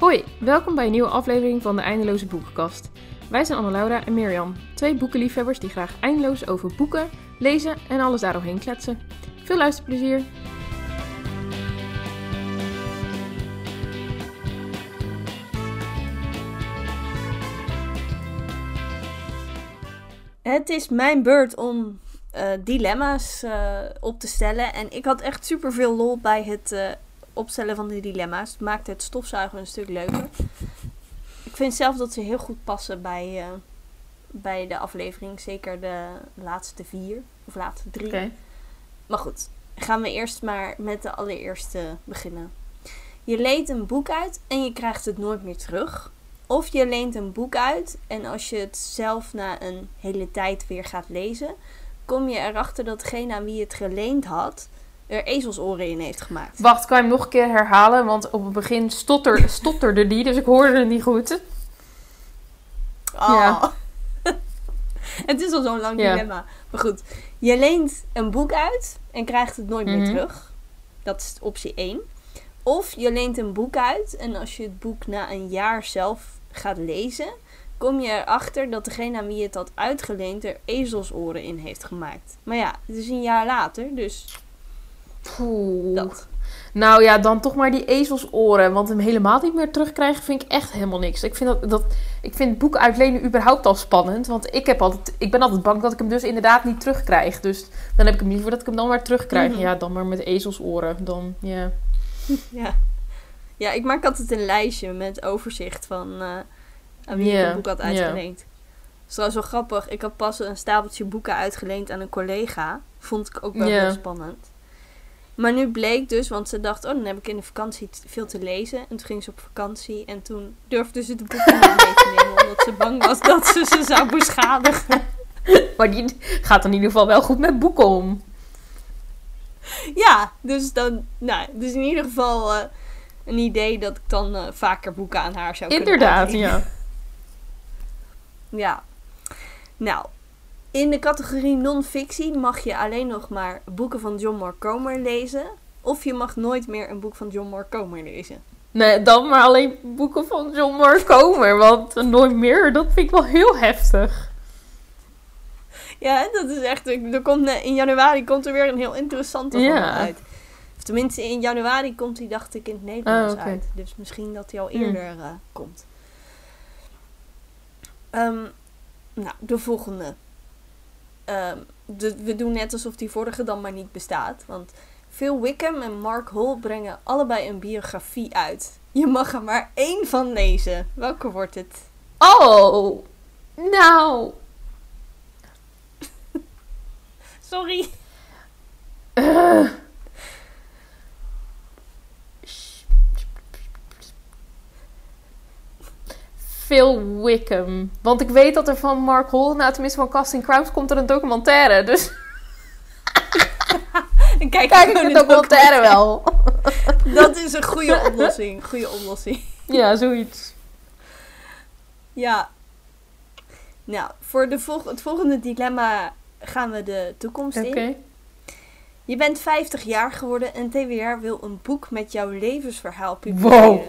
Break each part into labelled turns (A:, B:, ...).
A: Hoi, welkom bij een nieuwe aflevering van de Eindeloze Boekenkast. Wij zijn Anne-Laura en Mirjam, twee boekenliefhebbers die graag eindeloos over boeken, lezen en alles daaromheen kletsen. Veel luisterplezier!
B: Het is mijn beurt om eh, dilemma's eh, op te stellen. En ik had echt super veel lol bij het eh, opstellen van de dilemma's. Het maakte het stofzuigen een stuk leuker. Ik vind zelf dat ze heel goed passen bij, bij de aflevering. Zeker de laatste vier of laatste drie. Maar goed, gaan we eerst maar met de allereerste beginnen. Je leent een boek uit en je krijgt het nooit meer terug. Of je leent een boek uit en als je het zelf na een hele tijd weer gaat lezen, kom je erachter dat degene aan wie het geleend had, er ezelsoren in heeft gemaakt.
A: Wacht, kan je hem nog een keer herhalen? Want op het begin stotter, stotterde die, dus ik hoorde het niet goed.
B: Oh.
A: Ja.
B: het is al zo'n lang
A: Ja.
B: dilemma. Maar goed, je leent een boek uit en krijgt het nooit
A: Mhm.
B: meer terug. Dat is optie 1. Of je leent een boek uit en als je het boek na een jaar zelf gaat lezen, kom je erachter dat degene aan wie het had uitgeleend er ezelsoren in heeft gemaakt. Maar ja, het is een jaar later, dus
A: Poeh.
B: dat.
A: Nou ja, dan toch maar die ezelsoren. Want hem helemaal niet meer terugkrijgen vind ik echt helemaal niks. Ik vind, dat, dat, ik vind boeken uitlenen überhaupt al spannend. Want ik, heb altijd, ik ben altijd bang dat ik hem dus inderdaad niet terugkrijg. Dus dan heb ik hem liever dat ik hem dan maar terugkrijg.
B: Mhm.
A: Ja, dan maar met ezelsoren. Dan, ja.
B: Ja. ja, ik maak altijd een lijstje met overzicht van eh, aan wie ik
A: Ja,
B: een boek had uitgeleend. Dat is trouwens wel grappig. Ik had pas een stapeltje boeken uitgeleend aan een collega. Vond ik ook wel heel spannend. Maar nu bleek dus, want ze dacht, oh, dan heb ik in de vakantie veel te lezen. En toen ging ze op vakantie en toen durfde ze de boeken niet mee te nemen. Omdat ze bang was dat ze ze zou beschadigen.
A: Maar die gaat in ieder geval wel goed met boeken om.
B: Ja, dus dan, nou, dus in ieder geval eh, een idee dat ik dan eh, vaker boeken aan haar zou kunnen
A: Inderdaad,
B: uitlenen.
A: ja.
B: Ja. Nou, in de categorie non-fictie mag je alleen nog maar boeken van John Mark Comer lezen. Of je mag nooit meer een boek van John Mark Comer lezen.
A: Nee, dan maar alleen boeken van John Mark Comer. Want nooit meer, dat vind ik wel heel heftig.
B: Ja, dat is echt. Er komt, in januari komt er weer een heel interessante
A: Ja.
B: hem uit. Of tenminste, in januari komt hij, dacht ik, in het Nederlands
A: Ah,
B: uit. Dus misschien dat hij al
A: Hmm.
B: eerder eh, komt. Ehm, nou, de volgende. Ehm, de, we doen net alsof die vorige dan maar niet bestaat. Want Phil Wickham en Mark Hall brengen allebei een biografie uit. Je mag er maar één van lezen. Welke wordt het?
A: Oh, nou.
B: Sorry.
A: Eh. Phil Wickham. Want ik weet dat er van Mark Hall, nou tenminste van Casting Crowns, komt er een documentaire. Dus
B: En kijk,
A: kijk ik de documentaire wel.
B: Dat is een goede oplossing. Goede oplossing.
A: ja, zoiets.
B: Ja. Nou, voor de volg het volgende dilemma gaan we de toekomst
A: Oké.
B: in. Je bent 50 jaar geworden en TWR wil een boek met jouw levensverhaal publiceren.
A: Wow.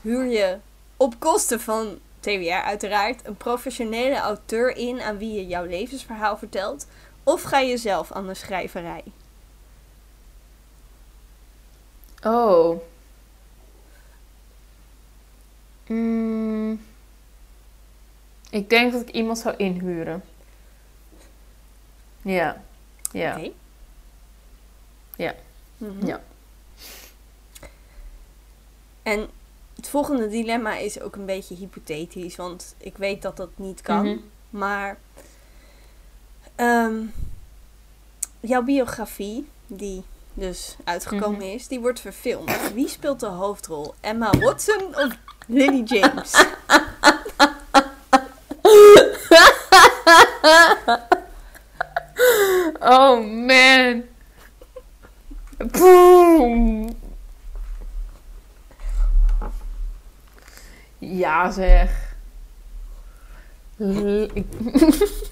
B: Huur je op kosten van TWR uiteraard een professionele auteur in aan wie je jouw levensverhaal vertelt? Of ga je zelf aan de schrijverij?
A: Oh. Mm. Ik denk dat ik iemand zou inhuren. Ja. Ja.
B: Oké.
A: Ja.
B: Mhm.
A: Ja.
B: En het volgende dilemma is ook een beetje hypothetisch, want ik weet dat dat niet kan.
A: Mhm.
B: Maar ehm, jouw biografie, die dus uitgekomen
A: Mhm.
B: is, die wordt verfilmd. Wie speelt de hoofdrol? Emma Watson of Lily James?
A: Oh man. Boom. Ja zeg. L-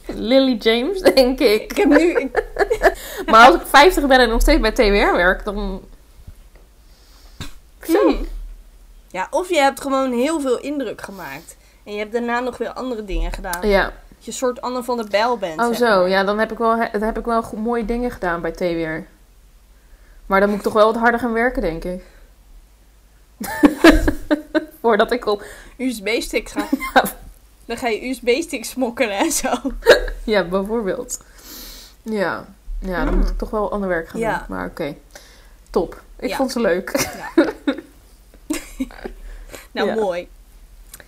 A: Lily James, denk ik.
B: ik heb nu... ik-
A: Maar als ik 50 ben en nog steeds bij TWR werk, dan... Zo.
B: Hmm. Ja, of je hebt gewoon heel veel indruk gemaakt. En je hebt daarna nog weer andere dingen gedaan.
A: Ja.
B: Dat je een soort Anne van der Bijl bent.
A: Oh zo,
B: maar.
A: ja, dan heb ik wel, dan heb ik wel mooie dingen gedaan bij T-weer. Maar dan moet ik toch wel wat harder gaan werken, denk ik. Voordat ik op...
B: USB-stick gaan.
A: Ja.
B: Dan ga je USB-stick smokkelen en zo.
A: Ja, bijvoorbeeld. Ja, ja dan
B: Mm.
A: moet ik toch wel ander werk gaan
B: Ja.
A: doen. Maar oké, top. Ik
B: Ja.
A: vond ze leuk.
B: Nou, mooi.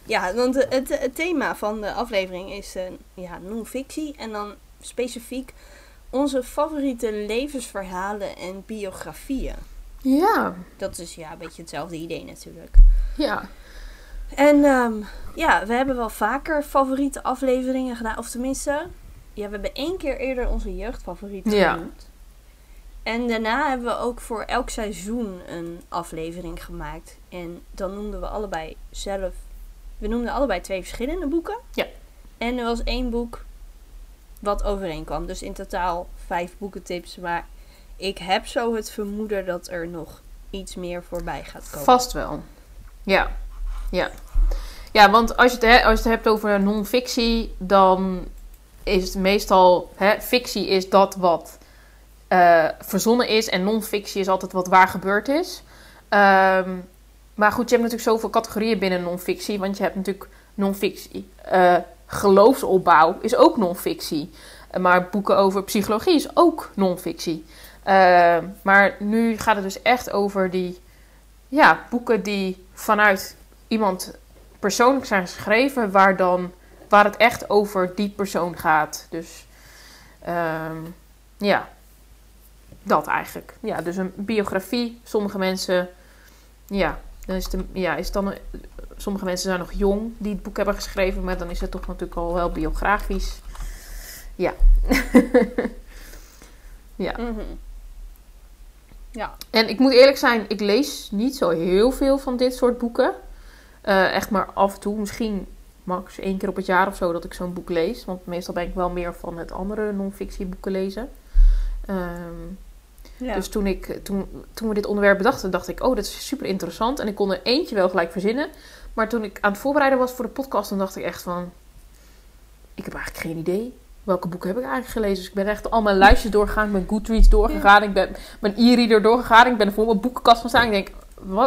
B: Ja, want het, het thema van de aflevering is eh, ja, non-fictie. En dan specifiek onze favoriete levensverhalen en biografieën.
A: Ja,
B: Dat is ja, een beetje hetzelfde idee natuurlijk.
A: ja.
B: En ehm, ja, we hebben wel vaker favoriete afleveringen gedaan. Of tenminste, ja, we hebben één keer eerder onze jeugdfavorieten
A: Ja.
B: genoemd. En daarna hebben we ook voor elk seizoen een aflevering gemaakt. En dan noemden we allebei zelf... We noemden allebei twee verschillende boeken.
A: Ja.
B: En er was één boek wat overeenkwam. Dus in totaal vijf boekentips. Maar ik heb zo het vermoeden dat er nog iets meer voorbij gaat komen.
A: Vast wel. Ja, ja. Ja, want als je het, he- als je het hebt over non-fictie, dan is het meestal... Hè, fictie is dat wat eh, verzonnen is en non-fictie is altijd wat waar gebeurd is. Ehm, maar goed, je hebt natuurlijk zoveel categorieën binnen non-fictie. Want je hebt natuurlijk non-fictie. eh, geloofsopbouw is ook non-fictie. Maar boeken over psychologie is ook non-fictie. Ehm, maar nu gaat het dus echt over die ja, boeken die vanuit iemand persoonlijk zijn geschreven, waar, dan, waar het echt over die persoon gaat. Dus ehm, ja, dat eigenlijk. Ja, dus een biografie. Sommige mensen, ja, dan is ja, is dan sommige mensen zijn nog jong die het boek hebben geschreven, maar dan is het toch natuurlijk al wel biografisch. Ja. ja.
B: Mhm. Ja.
A: En ik moet eerlijk zijn, ik lees niet zo heel veel van dit soort boeken. Eh, echt maar af en toe, misschien max één keer op het jaar of zo dat ik zo'n boek lees. Want meestal ben ik wel meer van het andere non-fictieboeken lezen. Ehm,
B: ja.
A: Dus toen, ik, toen, toen we dit onderwerp bedachten, dacht ik, oh, dat is super interessant. En ik kon er eentje wel gelijk verzinnen. Maar toen ik aan het voorbereiden was voor de podcast, dan dacht ik echt van... Ik heb eigenlijk geen idee. Welke boeken heb ik eigenlijk gelezen? Dus ik ben echt al mijn lijstjes doorgegaan. Ik ben Goodreads doorgegaan. Ik ben mijn e-reader doorgegaan. Ik ben voor mijn boekenkast gaan staan. Ik denk,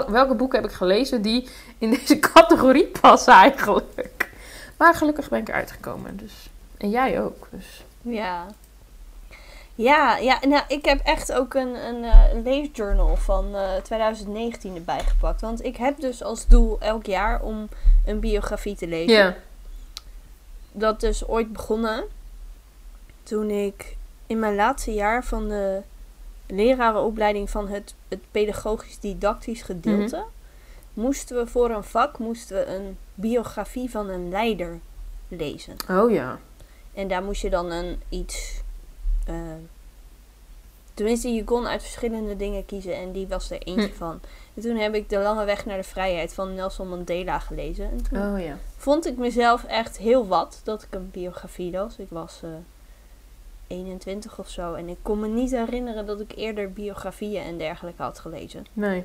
A: welke boeken heb ik gelezen die in deze categorie passen eigenlijk? Maar gelukkig ben ik eruit gekomen. Dus. En jij ook. Dus.
B: Ja. Ja, ja nou, ik heb echt ook een, een eh, leesjournal van eh, 2019 erbij gepakt. Want ik heb dus als doel elk jaar om een biografie te lezen.
A: Ja.
B: Dat is ooit begonnen toen ik in mijn laatste jaar van de lerarenopleiding van het, het pedagogisch-didactisch gedeelte... moesten we voor een vak moesten we een biografie van een leider lezen.
A: Oh ja.
B: En daar moest je dan een iets. eh, tenminste, je kon uit verschillende dingen kiezen en die was er eentje
A: Hm.
B: van. En toen heb ik De Lange Weg naar de Vrijheid van Nelson Mandela gelezen. En toen
A: Oh ja.
B: vond ik mezelf echt heel wat dat ik een biografie las. Ik was eh 21 of zo en ik kon me niet herinneren dat ik eerder biografieën en dergelijke had gelezen.
A: Nee.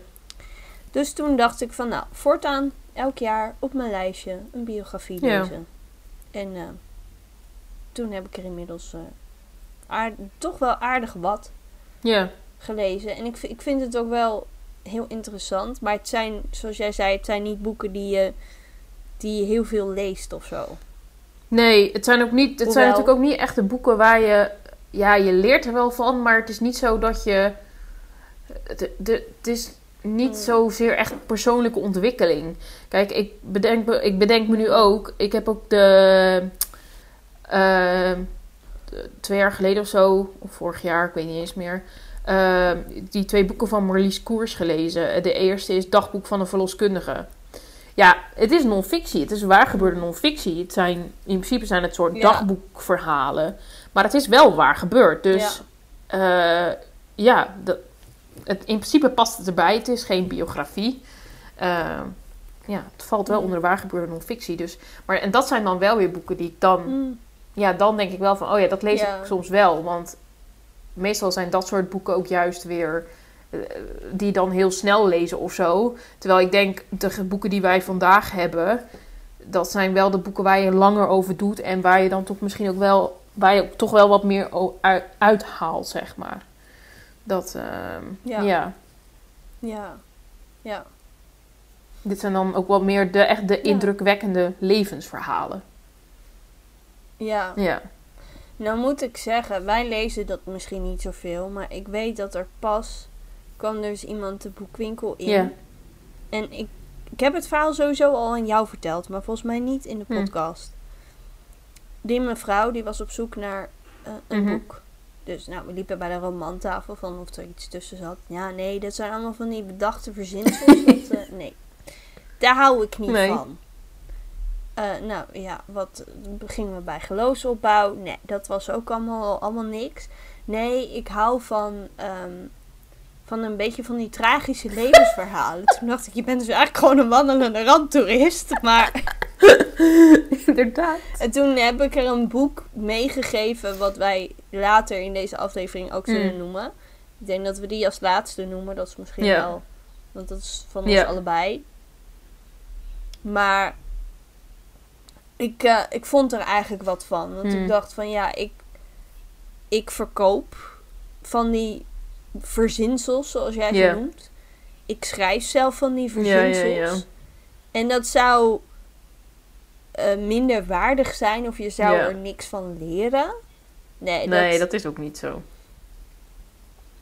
B: Dus toen dacht ik van nou, voortaan elk jaar op mijn lijstje een biografie
A: Ja.
B: lezen. En eh, toen heb ik er inmiddels eh, toch wel aardig wat
A: Ja.
B: gelezen. En ik, ik vind het ook wel heel interessant. Maar het zijn, zoals jij zei, het zijn niet boeken die je, die je heel veel leest of zo.
A: Nee, het zijn ook niet. Het zijn natuurlijk ook niet echt de boeken waar je. Ja, je leert er wel van, maar het is niet zo dat je. Het, de, het is niet
B: Mm.
A: zozeer echt persoonlijke ontwikkeling. Kijk, ik bedenk, me- ik bedenk me nu ook. Ik heb ook de. eh, de- twee jaar geleden of zo, of vorig jaar, ik weet niet eens meer. eh, die twee boeken van Marlies Koers gelezen. De eerste is Dagboek van een Verloskundige. Ja, het is non-fictie. Het is waar gebeurde non-fictie. Het zijn, in principe zijn het soort
B: Ja.
A: dagboekverhalen. Maar het is wel waar gebeurd. Dus ja, ja dat, het, in principe past het erbij. Het is geen biografie. Eh, ja, het valt wel onder waar gebeurde non-fictie. Dus, maar, en dat zijn dan wel weer boeken die ik dan...
B: Mm.
A: Ja, dan denk ik wel van... Oh ja, dat lees
B: Ja.
A: ik soms wel. Want meestal zijn dat soort boeken ook juist weer... eh, die dan heel snel lezen of zo. Terwijl ik denk, de boeken die wij vandaag hebben, dat zijn wel de boeken waar je langer over doet en waar je dan toch misschien ook wel, waar je toch wel wat meer uithaalt, zeg maar. Dat, ehm,
B: Ja.
A: ja.
B: Ja. Ja.
A: Dit zijn dan ook wel meer de echt de indrukwekkende levensverhalen.
B: Ja.
A: Ja.
B: Nou moet ik zeggen, wij lezen dat misschien niet zoveel, maar ik weet dat er pas kwam dus iemand de boekwinkel in.
A: Ja.
B: En ik, ik heb het verhaal sowieso al aan jou verteld, maar volgens mij niet in de
A: Hm.
B: podcast. Die mevrouw die was op zoek naar eh, een
A: Mhm.
B: boek. Dus nou, we liepen bij de romantafel van of er iets tussen zat. Ja, nee, dat zijn allemaal van die bedachte verzinsels. dat, eh, nee, daar hou ik niet
A: Nee.
B: van. Eh, nou ja, wat gingen we bij geloofsopbouw? Nee, dat was ook allemaal, allemaal niks. Nee, ik hou van, ehm, van een beetje van die tragische levensverhalen. Toen dacht ik, je bent dus eigenlijk gewoon een wandelende randtoerist. Maar
A: Inderdaad.
B: en toen heb ik er een boek meegegeven wat wij later in deze aflevering ook zullen
A: Mm.
B: noemen. Ik denk dat we die als laatste noemen. Dat is misschien wel, want dat is van ons allebei. Maar ik, eh, ik vond er eigenlijk wat van. Want
A: Mm.
B: ik dacht van ja, ik, ik verkoop van die verzinsels, zoals jij ze noemt. Ik schrijf zelf van die verzinsels.
A: ja.
B: En dat zou eh, minder waardig zijn of je zou er niks van leren. Nee,
A: Nee,
B: dat,
A: dat is ook niet zo.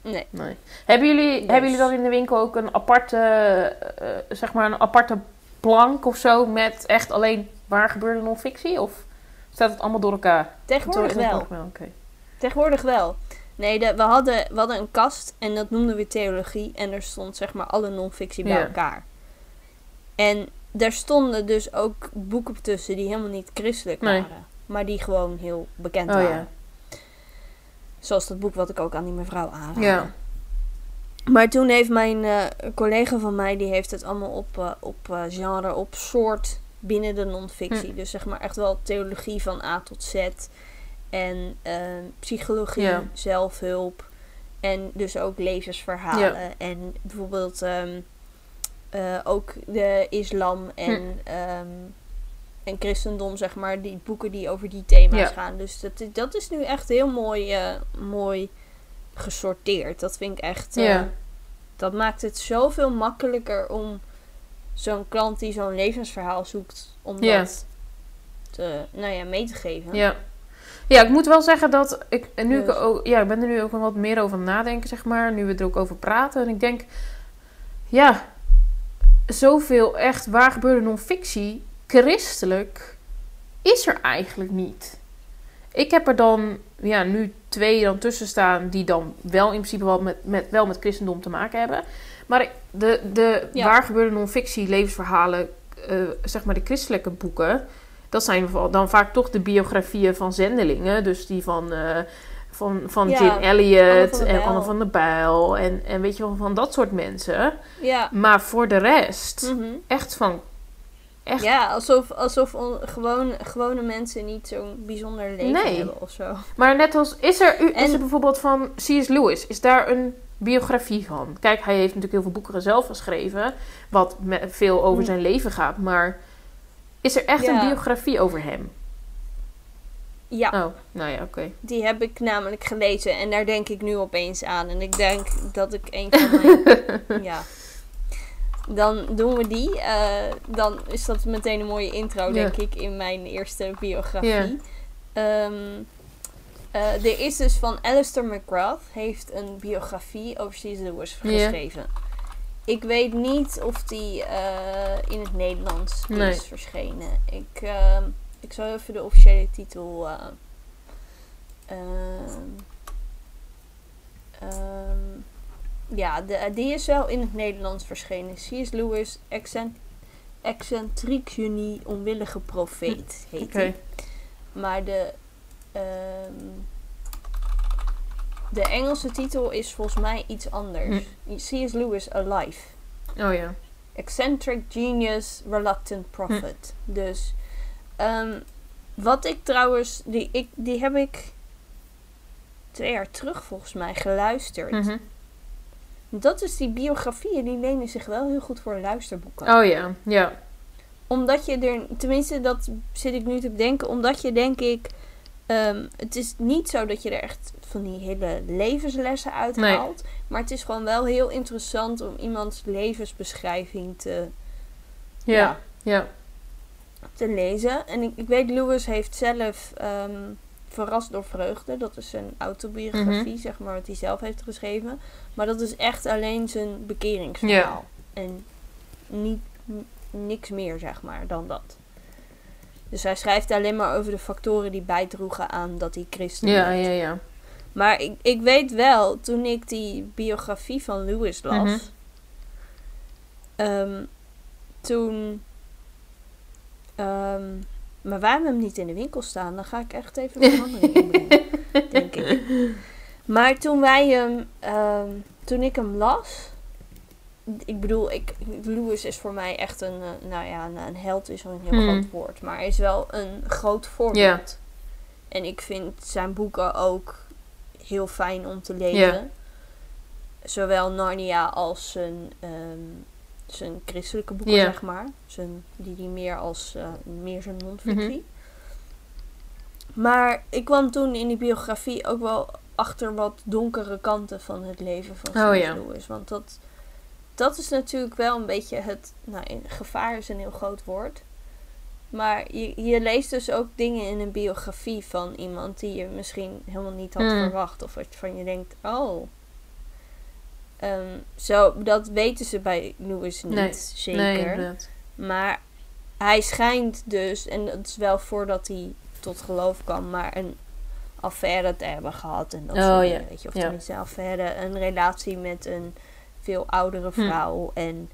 B: nee.
A: Nee. Hebben jullie,
B: Dus.
A: hebben jullie dan in de winkel ook een aparte, eh, eh, zeg maar een aparte plank of zo met echt alleen waar gebeurde non-fictie? Of staat het allemaal door elkaar?
B: Tegenwoordig
A: Door-
B: wel.
A: algemeen, Oké.
B: Tegenwoordig wel. Nee, de, we, hadden, we hadden een kast en dat noemden we theologie. En er stond zeg maar alle non-fictie bij
A: Ja.
B: elkaar. En daar stonden dus ook boeken tussen die helemaal niet christelijk
A: Nee.
B: waren. Maar die gewoon heel bekend
A: Oh
B: waren.
A: ja.
B: Zoals dat boek wat ik ook aan die mevrouw aanraadde.
A: Ja.
B: Maar toen heeft mijn eh, collega van mij, die heeft het allemaal op, eh, op eh, genre, op soort binnen de non-fictie.
A: Hm.
B: Dus zeg maar echt wel theologie van A tot Z. En eh, psychologie,
A: Ja.
B: zelfhulp. En dus ook levensverhalen. En bijvoorbeeld ehm, eh, ook de islam en,
A: Hm.
B: ehm, en christendom, zeg maar. Die boeken die over die thema's
A: Ja.
B: gaan. Dus dat, is- dat is nu echt heel mooi, eh, mooi gesorteerd. Dat vind ik echt... eh, dat maakt het zoveel makkelijker om zo'n klant die zo'n levensverhaal zoekt, om dat te, nou ja, mee te geven.
A: Ja. Ja, ik moet wel zeggen dat ik en nu ik, ook, ja, ik ben er nu ook wat meer over nadenken, zeg maar. Nu we er ook over praten. En ik denk, ja, zoveel echt waar gebeurde non-fictie, christelijk, is er eigenlijk niet. Ik heb er dan, ja, nu twee dan tussen staan die dan wel in principe wel met, met, wel met christendom te maken hebben. Maar de, de
B: Ja.
A: waar gebeurde non-fictie, levensverhalen, eh, zeg maar de christelijke boeken, dat zijn dan vaak toch de biografieën van zendelingen. Dus die van, eh, van, van
B: Ja,
A: Jim Elliot en. Anne van der Bijl. En, en weet je wel, van dat soort mensen.
B: Ja.
A: Maar voor de rest,
B: Mhm.
A: echt van... Echt,
B: Ja, alsof, alsof on- gewoon, gewone mensen niet zo'n bijzonder leven
A: Nee.
B: hebben of zo.
A: Maar net als, is er, is
B: En-
A: er bijvoorbeeld van C.S. Lewis, is daar een biografie van? Kijk, hij heeft natuurlijk heel veel boeken zelf geschreven, wat veel over
B: Mm.
A: zijn leven gaat. Maar is er echt
B: Ja.
A: een biografie over hem?
B: Ja,
A: Oh, nou ja, oké.
B: die heb ik namelijk gelezen en daar denk ik nu opeens aan. En ik denk dat ik een van mijn... ja. Dan doen we die. eh, dan is dat meteen een mooie intro,
A: Ja.
B: denk ik, in mijn eerste biografie.
A: Ja.
B: Ehm, eh, er is dus van Alistair McGrath heeft een biografie over C.S. Lewis
A: Ja.
B: Ik weet niet of die eh, in het Nederlands
A: Nee.
B: is verschenen. Ik, ehm, ik zal even de officiële titel. ehm, ja, de, die is wel in het Nederlands verschenen. C.S. Lewis, accent, excentriek genie, onwillige profeet heet die. Maar de, ehm, de Engelse titel is volgens mij iets anders. C.S. Lewis Alive.
A: Oh ja.
B: Eccentric Genius Reluctant Prophet. Dus ehm, wat ik trouwens, die, ik, die heb ik twee jaar terug volgens mij geluisterd.
A: Mhm.
B: Dat is die biografieën, die lenen zich wel heel goed voor luisterboeken.
A: Oh ja, ja.
B: Omdat je er, tenminste dat zit ik nu te bedenken, omdat je denk ik, ehm, het is niet zo dat je er echt van die hele levenslessen uithaalt. Maar het is gewoon wel heel interessant om iemands levensbeschrijving te,
A: Ja,
B: Ja.
A: ja.
B: te lezen. En ik, ik weet, Lewis heeft zelf ehm, Verrast door Vreugde. Dat is zijn autobiografie, zeg maar, wat hij zelf heeft geschreven. Maar dat is echt alleen zijn bekeringsverhaal. En niet, niks meer, zeg maar, dan dat. Dus hij schrijft alleen maar over de factoren die bijdroegen aan dat hij christen
A: Ja,
B: werd.
A: ja, ja.
B: Maar ik, ik weet wel, toen ik die biografie van Lewis las,
A: Mhm.
B: ehm, toen. ehm, maar wij hebben hem niet in de winkel staan, dan ga ik echt even verandering inbrengen, denk ik. Maar toen wij hem, ehm, toen ik hem las, ik bedoel, ik, Lewis is voor mij echt een, eh, nou ja, een, een held is wel een heel
A: Hmm.
B: groot woord, maar hij is wel een groot voorbeeld. En ik vind zijn boeken ook heel fijn om te lezen. Zowel Narnia als zijn, ehm, zijn christelijke boeken, zeg maar. Zijn, die die meer als eh, meer zijn non-fictie.
A: Mhm.
B: Maar ik kwam toen in die biografie ook wel achter wat donkere kanten van het leven van
A: Oh,
B: C.S.
A: ja.
B: Lewis. Want dat, dat is natuurlijk wel een beetje het... Nou, gevaar is een heel groot woord. Maar je, je leest dus ook dingen in een biografie van iemand die je misschien helemaal niet had
A: Hmm.
B: verwacht. Of waarvan je denkt, oh... Ehm, zo, dat weten ze bij Lewis niet,
A: Nee.
B: zeker.
A: Nee.
B: Maar hij schijnt dus, en dat is wel voordat hij tot geloof kwam, maar een affaire te hebben gehad. En dat
A: Oh,
B: soort
A: ja.
B: weet je. Of
A: Ja.
B: tenminste een affaire, een relatie met een veel oudere
A: Hm.
B: vrouw. En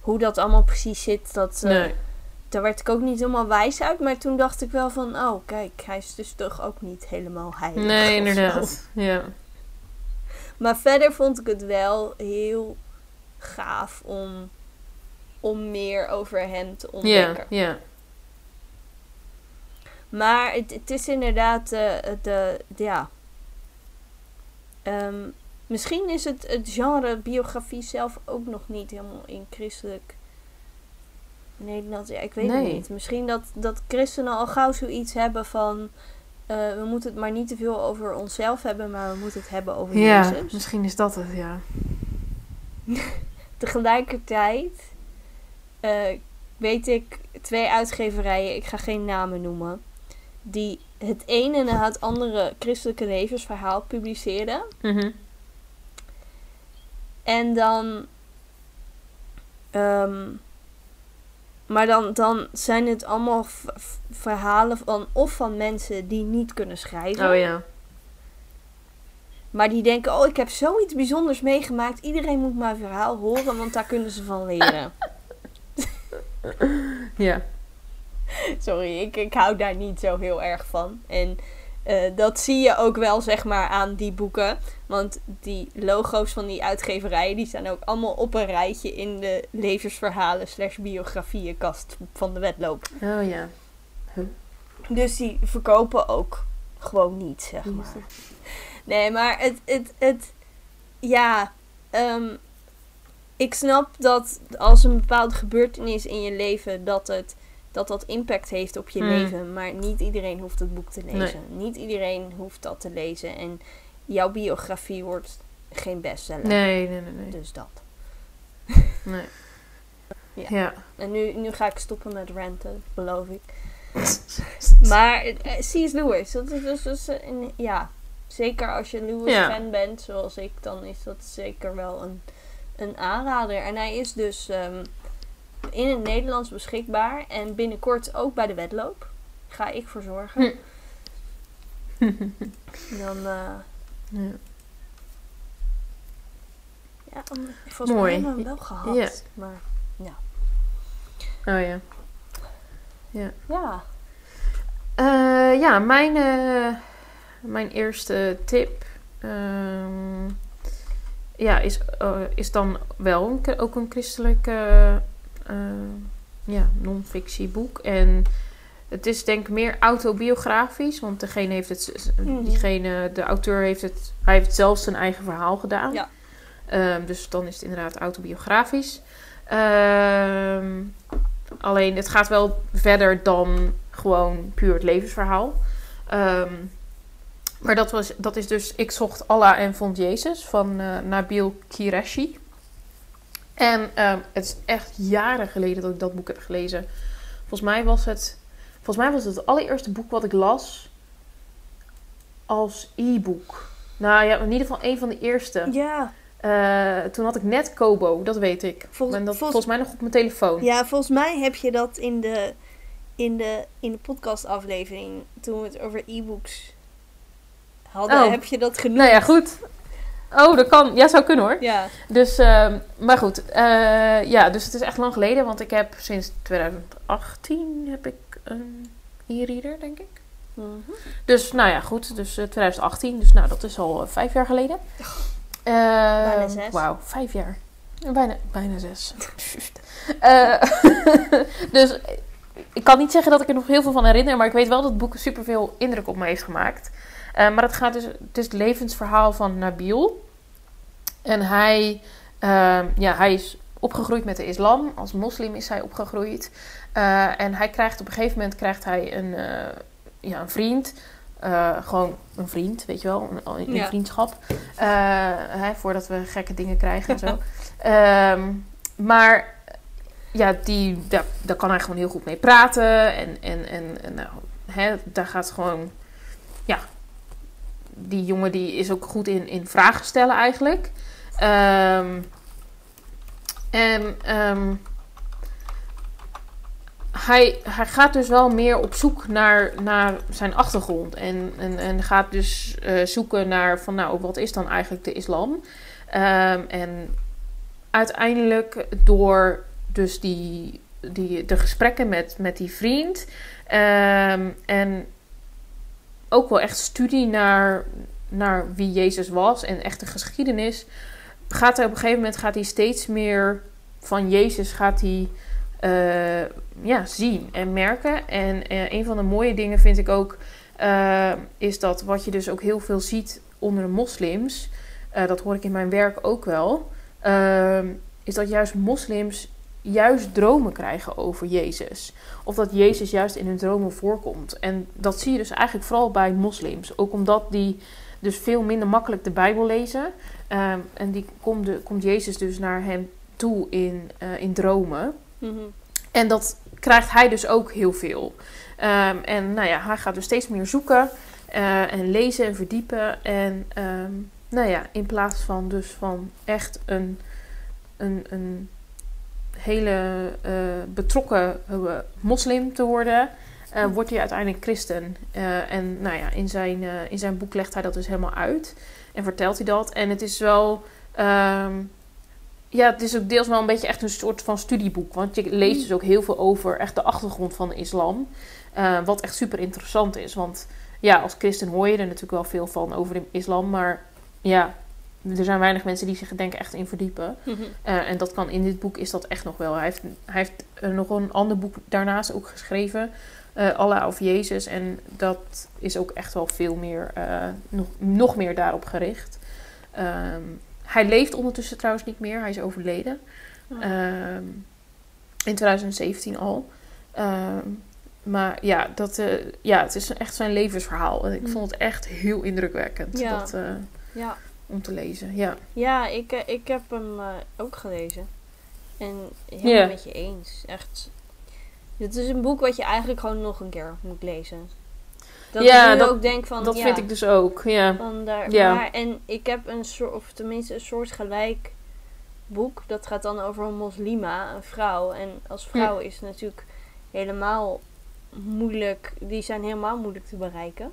B: hoe dat allemaal precies zit, dat, eh,
A: Nee.
B: Daar werd ik ook niet helemaal wijs uit. Maar toen dacht ik wel van, oh kijk, hij is dus toch ook niet helemaal heilig.
A: Nee, inderdaad. Ja.
B: Maar verder vond ik het wel heel gaaf om, om meer over hem te
A: Ja,
B: ontdekken.
A: ja.
B: Maar het, het is inderdaad de, de, de- ja. Ehm, misschien is het, het genre biografie zelf ook nog niet helemaal in christelijk Nederland. Ja, ik weet
A: Nee.
B: het niet. Misschien dat, dat christenen al gauw zoiets hebben van. eh, we moeten het maar niet te veel over onszelf hebben, maar we moeten het hebben over
A: Ja,
B: Jezus.
A: misschien is dat het, ja.
B: Tegelijkertijd eh, weet ik twee uitgeverijen, ik ga geen namen noemen, die het ene na het andere christelijke levensverhaal publiceren.
A: Mhm.
B: En dan. ehm, maar dan, dan zijn het allemaal verhalen van of van mensen die niet kunnen schrijven.
A: Oh ja.
B: Maar die denken, oh ik heb zoiets bijzonders meegemaakt. Iedereen moet mijn verhaal horen, want daar kunnen ze van leren.
A: Ja.
B: Sorry, ik, ik hou daar niet zo heel erg van. En eh, dat zie je ook wel, zeg maar, aan die boeken. Want die logo's van die uitgeverijen, die staan ook allemaal op een rijtje in de levensverhalen slash biografieënkast van de wedloop.
A: Oh ja.
B: Dus die verkopen ook gewoon niet, zeg maar. Nee, maar het, het, het ja, ehm, ik snap dat als een bepaalde gebeurtenis in je leven, dat het, dat, dat impact heeft op je
A: Hmm.
B: leven. Maar niet iedereen hoeft het boek te lezen. Niet iedereen hoeft dat te lezen. En jouw biografie wordt geen bestseller.
A: Nee, nee, nee, nee.
B: Dus dat.
A: nee.
B: Ja.
A: Ja.
B: En nu, nu ga ik stoppen met ranten, beloof ik. Maar eh, C.S. Lewis, dat is dus, dus eh, een- ja, zeker als je Lewis
A: Ja.
B: fan bent, zoals ik, dan is dat zeker wel een, een aanrader. En hij is dus ehm, in het Nederlands beschikbaar en binnenkort ook bij de wedloop. Ga ik voor zorgen.
A: Hm.
B: Dan, eh,
A: ja.
B: ja, volgens
A: Mooi.
B: mij hebben we hem wel gehad.
A: Ja.
B: Maar
A: Oh ja.
B: ja,
A: Eh, ja, mijn, eh, mijn eerste tip ehm, ja, is, eh, is dan wel een, ook een christelijk eh, ja, non-fictieboek. En het is denk ik meer autobiografisch, want degene heeft het,
B: Mhm.
A: diegene, de auteur heeft het, hij heeft zelf zijn eigen verhaal gedaan.
B: Ja.
A: Ehm, dus dan is het inderdaad autobiografisch. Ehm, alleen het gaat wel verder dan gewoon puur het levensverhaal. Ehm, maar dat, was, dat is dus Ik zocht Allah en vond Jezus van eh, Nabil Qureshi. En het is echt jaren geleden dat ik dat boek heb gelezen. Volgens mij was het, volgens mij was het het allereerste boek wat ik las als e-book. Nou ja, in ieder geval een van de eerste.
B: Ja,
A: Eh, toen had ik net Kobo, dat weet ik.
B: Vol-
A: en dat
B: vol-
A: volgens mij nog op mijn telefoon.
B: ja, volgens mij heb je dat in de, in de, in de podcastaflevering, toen we het over e-books hadden,
A: Oh.
B: heb je dat genoemd.
A: Nou ja, goed. Oh, dat kan. Ja, zou kunnen hoor.
B: Ja,
A: Dus, ehm, maar goed. eh, ja, dus het is echt lang geleden. Want ik heb sinds 2018 heb ik een e-reader, denk ik.
B: Mhm.
A: Dus, nou ja, goed. Dus eh, 2018. Dus nou, dat is al eh, vijf jaar geleden. Eh,
B: Bijna zes.
A: Wauw, vijf jaar. Bijna, bijna zes. Eh, dus ik kan niet zeggen dat ik er nog heel veel van herinner. Maar ik weet wel dat het boek superveel indruk op me heeft gemaakt. Eh, maar het gaat dus, het is het levensverhaal van Nabil. En hij, ehm, ja, hij is opgegroeid met de islam. Als moslim is hij opgegroeid. Eh, en hij krijgt op een gegeven moment krijgt hij een, eh, ja, een vriend. Eh, gewoon een vriend, weet je wel, een, een
B: Ja.
A: vriendschap. Hè, voordat we gekke dingen krijgen en zo. Ehm, maar ja, die, daar, daar kan hij gewoon heel goed mee praten. En, en, en, en nou, hè, daar gaat gewoon... Ja, die jongen die is ook goed in, in vragen stellen eigenlijk. Ehm, en ehm, hij, hij gaat dus wel meer op zoek naar, naar zijn achtergrond. En, en, en gaat dus eh, zoeken naar van nou, wat is dan eigenlijk de islam? Ehm, en uiteindelijk door dus die, die, de gesprekken met, met die vriend. ehm, en ook wel echt studie naar, naar wie Jezus was en echt de geschiedenis. Gaat hij op een gegeven moment gaat hij steeds meer van Jezus gaat hij, eh, ja, zien en merken. En eh, een van de mooie dingen vind ik ook, eh, is dat wat je dus ook heel veel ziet onder de moslims, dat hoor ik in mijn werk ook wel, is dat juist moslims juist dromen krijgen over Jezus. Of dat Jezus juist in hun dromen voorkomt. En dat zie je dus eigenlijk vooral bij moslims. Ook omdat die dus veel minder makkelijk de Bijbel lezen. Ehm, en die komt, de, komt Jezus dus naar hem toe in, in dromen.
B: Mhm.
A: En dat krijgt hij dus ook heel veel. Ehm, en nou ja, hij gaat dus steeds meer zoeken eh, en lezen en verdiepen. En ehm, nou ja, in plaats van dus van echt een, een, een hele eh, betrokken eh, moslim te worden, wordt hij uiteindelijk christen. En nou ja, in zijn, in zijn boek legt hij dat dus helemaal uit en vertelt hij dat. En het is wel. ehm, ja, het is ook deels wel een beetje echt een soort van studieboek. Want je leest dus ook heel veel over echt de achtergrond van de islam. Eh, wat echt super interessant is. Want ja, als christen hoor je er natuurlijk wel veel van over de islam. Maar ja, er zijn weinig mensen die zich denk ik echt in verdiepen.
B: Mhm.
A: Eh, en dat kan in dit boek is dat echt nog wel. Hij heeft, hij heeft eh, nog een ander boek daarnaast ook geschreven. Allah of Jezus. En dat is ook echt wel veel meer, nog, nog meer daarop gericht. Ehm, hij leeft ondertussen trouwens niet meer. Hij is overleden.
B: Oh.
A: Ehm, in 2017 al. Ehm, maar ja, dat, eh, ja, het is echt zijn levensverhaal. En ik
B: Mm.
A: vond het echt heel indrukwekkend
B: Ja.
A: dat, eh,
B: Ja,
A: om te lezen. Ja.
B: ja ik, eh, ik heb hem ook gelezen. En helemaal
A: Ja.
B: met je eens. Echt. Het is een boek wat je eigenlijk gewoon nog een keer moet lezen. Dat
A: Ja,
B: ik nu
A: dat-
B: ook denk van...
A: dat
B: ja,
A: vind ik dus ook. Ja.
B: Van daar,
A: Ja.
B: maar, en ik heb een soort, of tenminste een soort gelijk boek. Dat gaat dan over een moslima, een vrouw. En als vrouw is het natuurlijk helemaal moeilijk. Die zijn helemaal moeilijk te bereiken.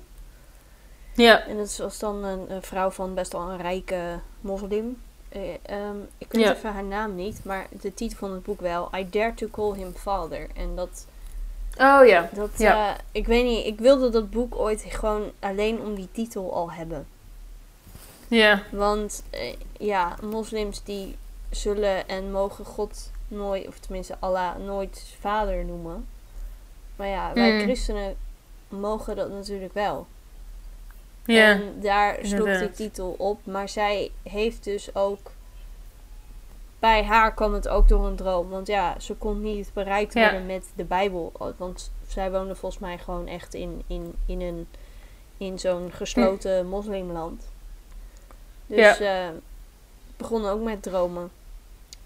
A: Ja.
B: En dat is als dan een, een vrouw van best wel een rijke moslim. Eh, ehm, ik weet
A: Ja.
B: even haar naam niet, maar de titel van het boek wel. I Dare to Call Him Father. En dat,
A: Oh ja.
B: dat
A: Ja.
B: eh, ik weet niet, ik wilde dat boek ooit gewoon alleen om die titel al hebben.
A: Ja.
B: Want eh, ja, moslims die zullen en mogen God nooit, of tenminste Allah, nooit vader noemen. Maar ja, wij
A: Mm.
B: christenen mogen dat natuurlijk wel.
A: Ja.
B: En daar sloeg die titel op. Maar zij heeft dus ook bij haar kwam het ook door een droom. Want ja, ze kon niet bereikt
A: Ja.
B: worden met de Bijbel. Want zij woonde volgens mij gewoon echt in, in, in, een, in zo'n gesloten moslimland. Dus
A: Ja.
B: eh begon ook met dromen.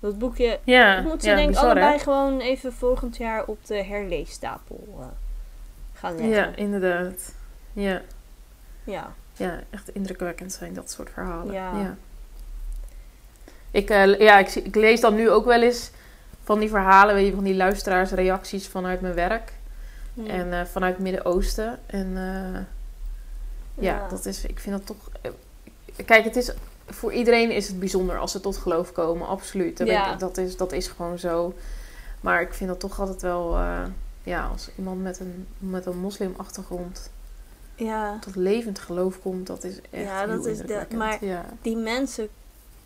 B: Dat boekje
A: Ja,
B: moet ze
A: ja,
B: denk ik
A: hè?
B: allebei gewoon even volgend jaar op de herleesstapel eh, gaan leggen.
A: Ja, inderdaad. Ja.
B: ja.
A: ja, echt indrukwekkend zijn dat soort verhalen.
B: Ja.
A: Ik, eh, ja, ik, ik lees dan nu ook wel eens van die verhalen, weet je, van die luisteraarsreacties vanuit mijn werk. En eh, vanuit het Midden-Oosten. En eh, ja,
B: Ja.
A: dat is, ik vind dat toch... Kijk, het is, voor iedereen is het bijzonder als ze tot geloof komen, absoluut. Dat,
B: Ja.
A: weet ik- dat, is, dat is gewoon zo. Maar ik vind dat toch altijd wel... ja, als iemand met een, met een moslimachtergrond
B: ja,
A: tot levend geloof komt, dat is echt
B: Ja, dat is
A: indrukwekkend.
B: maar-
A: Ja.
B: die mensen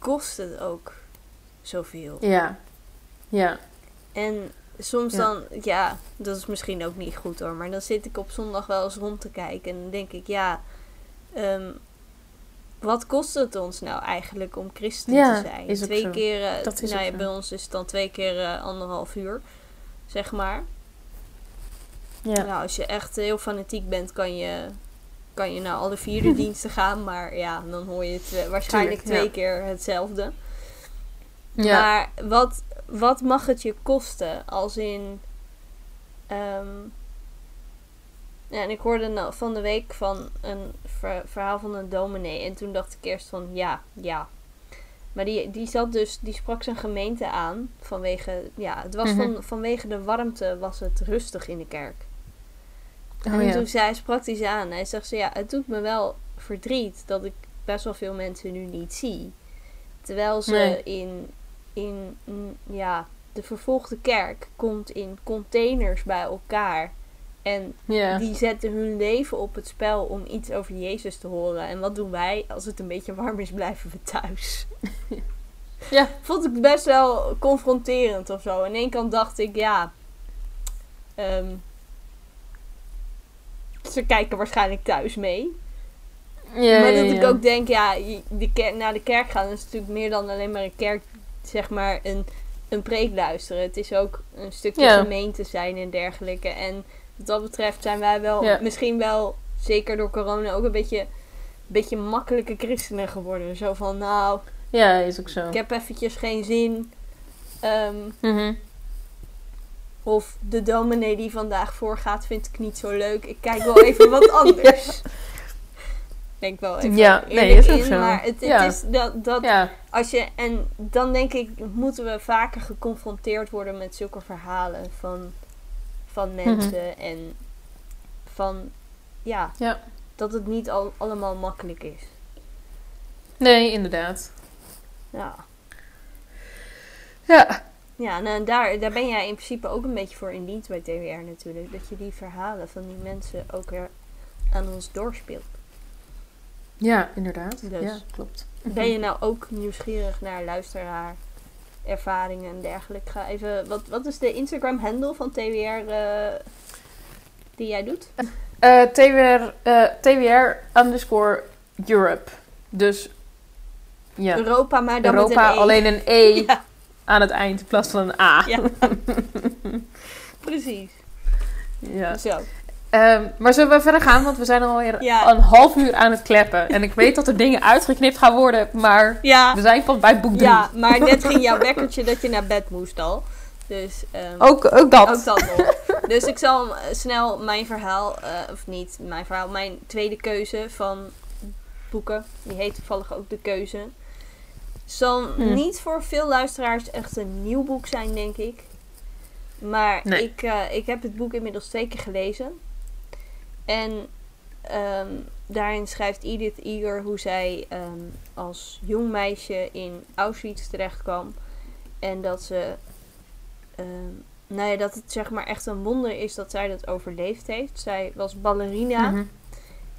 B: kosten het ook zoveel.
A: Ja. Ja.
B: En soms
A: Ja.
B: dan, ja, dat is misschien ook niet goed hoor, maar dan zit ik op zondag wel eens rond te kijken en dan denk ik, ja, ehm, wat kost het ons nou eigenlijk om christen
A: Ja,
B: te zijn? twee
A: zo.
B: keer, eh,
A: Dat is
B: nou ja,
A: zo.
B: bij ons is het dan twee keer eh, anderhalf uur, zeg maar.
A: Ja.
B: Nou, als je echt heel fanatiek bent, kan je, kan je naar alle vier de diensten gaan, maar ja, dan hoor je het, eh, waarschijnlijk
A: Tuurlijk, ja.
B: twee keer hetzelfde.
A: Ja.
B: Maar wat, wat mag het je kosten? Als in. ehm, ja, en ik hoorde nou van de week van een ver- verhaal van een dominee. En toen dacht ik eerst van ja, ja. Maar die, die zat dus, die sprak zijn gemeente aan vanwege, ja, het was
A: Mhm.
B: van, vanwege de warmte was het rustig in de kerk.
A: Oh,
B: en
A: ja.
B: toen zei, hij ze aan. Hij zegt ze, ja, het doet me wel verdriet dat ik best wel veel mensen nu niet zie. Terwijl ze
A: Nee.
B: in, in mm, ja, de vervolgde kerk komt in containers bij elkaar. En die zetten hun leven op het spel om iets over Jezus te horen. En wat doen wij? Als het een beetje warm is, blijven we thuis.
A: Ja.
B: Vond ik best wel confronterend of zo. Aan één kant dacht ik, ja... ehm, ze kijken waarschijnlijk thuis mee.
A: Ja,
B: maar
A: ja,
B: dat ik
A: ja.
B: ook denk, ja, je- de ker- naar de kerk gaan is natuurlijk meer dan alleen maar een kerk, zeg maar, een, een preek luisteren. Het is ook een stukje gemeente zijn en dergelijke. En wat dat betreft zijn wij wel,
A: Ja.
B: misschien wel, zeker door corona, ook een beetje, een beetje makkelijke christenen geworden. Zo van, nou,
A: Ja, is ook zo.
B: ik heb eventjes geen zin. Ehm,
A: Mhm.
B: Of de dominee die vandaag voorgaat vind ik niet zo leuk. Ik kijk wel even wat anders. Denk wel even
A: Ja, nee, is ook
B: in,
A: zo.
B: Maar het, is dat, dat
A: Ja.
B: als je... En dan denk ik, moeten we vaker geconfronteerd worden met zulke verhalen van, van mensen. En van, ja,
A: Ja.
B: dat het niet al, allemaal makkelijk is.
A: Nee, inderdaad.
B: Ja.
A: Ja.
B: Ja, nou, en daar, daar ben jij in principe ook een beetje voor in dienst bij TWR natuurlijk. Dat je die verhalen van die mensen ook weer aan ons doorspeelt.
A: Ja, inderdaad.
B: Dus.
A: Ja, klopt.
B: Ben je nou ook nieuwsgierig naar luisteraar ervaringen en dergelijke? Ga even, wat, wat is de Instagram handle van TWR eh, die jij doet?
A: Eh, TWR, eh, TWR underscore Europe. Dus ja,
B: Europa, maar dan
A: Europa,
B: met een E.
A: alleen een E
B: Ja,
A: aan het eind in plaats van een A.
B: ja. precies.
A: Ja.
B: Zo.
A: Ehm, maar zullen we verder gaan? Want we zijn alweer
B: Ja.
A: een half uur aan het kleppen. En ik weet dat er dingen uitgeknipt gaan worden, maar
B: Ja,
A: we zijn pas bij boek 3.
B: ja, maar net ging jouw wekkertje dat je naar bed moest al. Dus ehm,
A: Ook, ook dat.
B: Ook dat nog. Dus ik zal snel mijn verhaal, eh, of niet mijn verhaal, mijn tweede keuze van boeken. Die heet toevallig ook De Keuze. Zal
A: Hmm.
B: niet voor veel luisteraars echt een nieuw boek zijn, denk ik. Maar
A: Nee.
B: ik, eh, ik heb het boek inmiddels twee keer gelezen. En ehm, daarin schrijft Edith Eger hoe zij ehm, als jong meisje in Auschwitz terecht kwam. En dat ze ehm, nou ja, dat het zeg maar echt een wonder is dat zij dat overleefd heeft. Zij was ballerina
A: Mhm.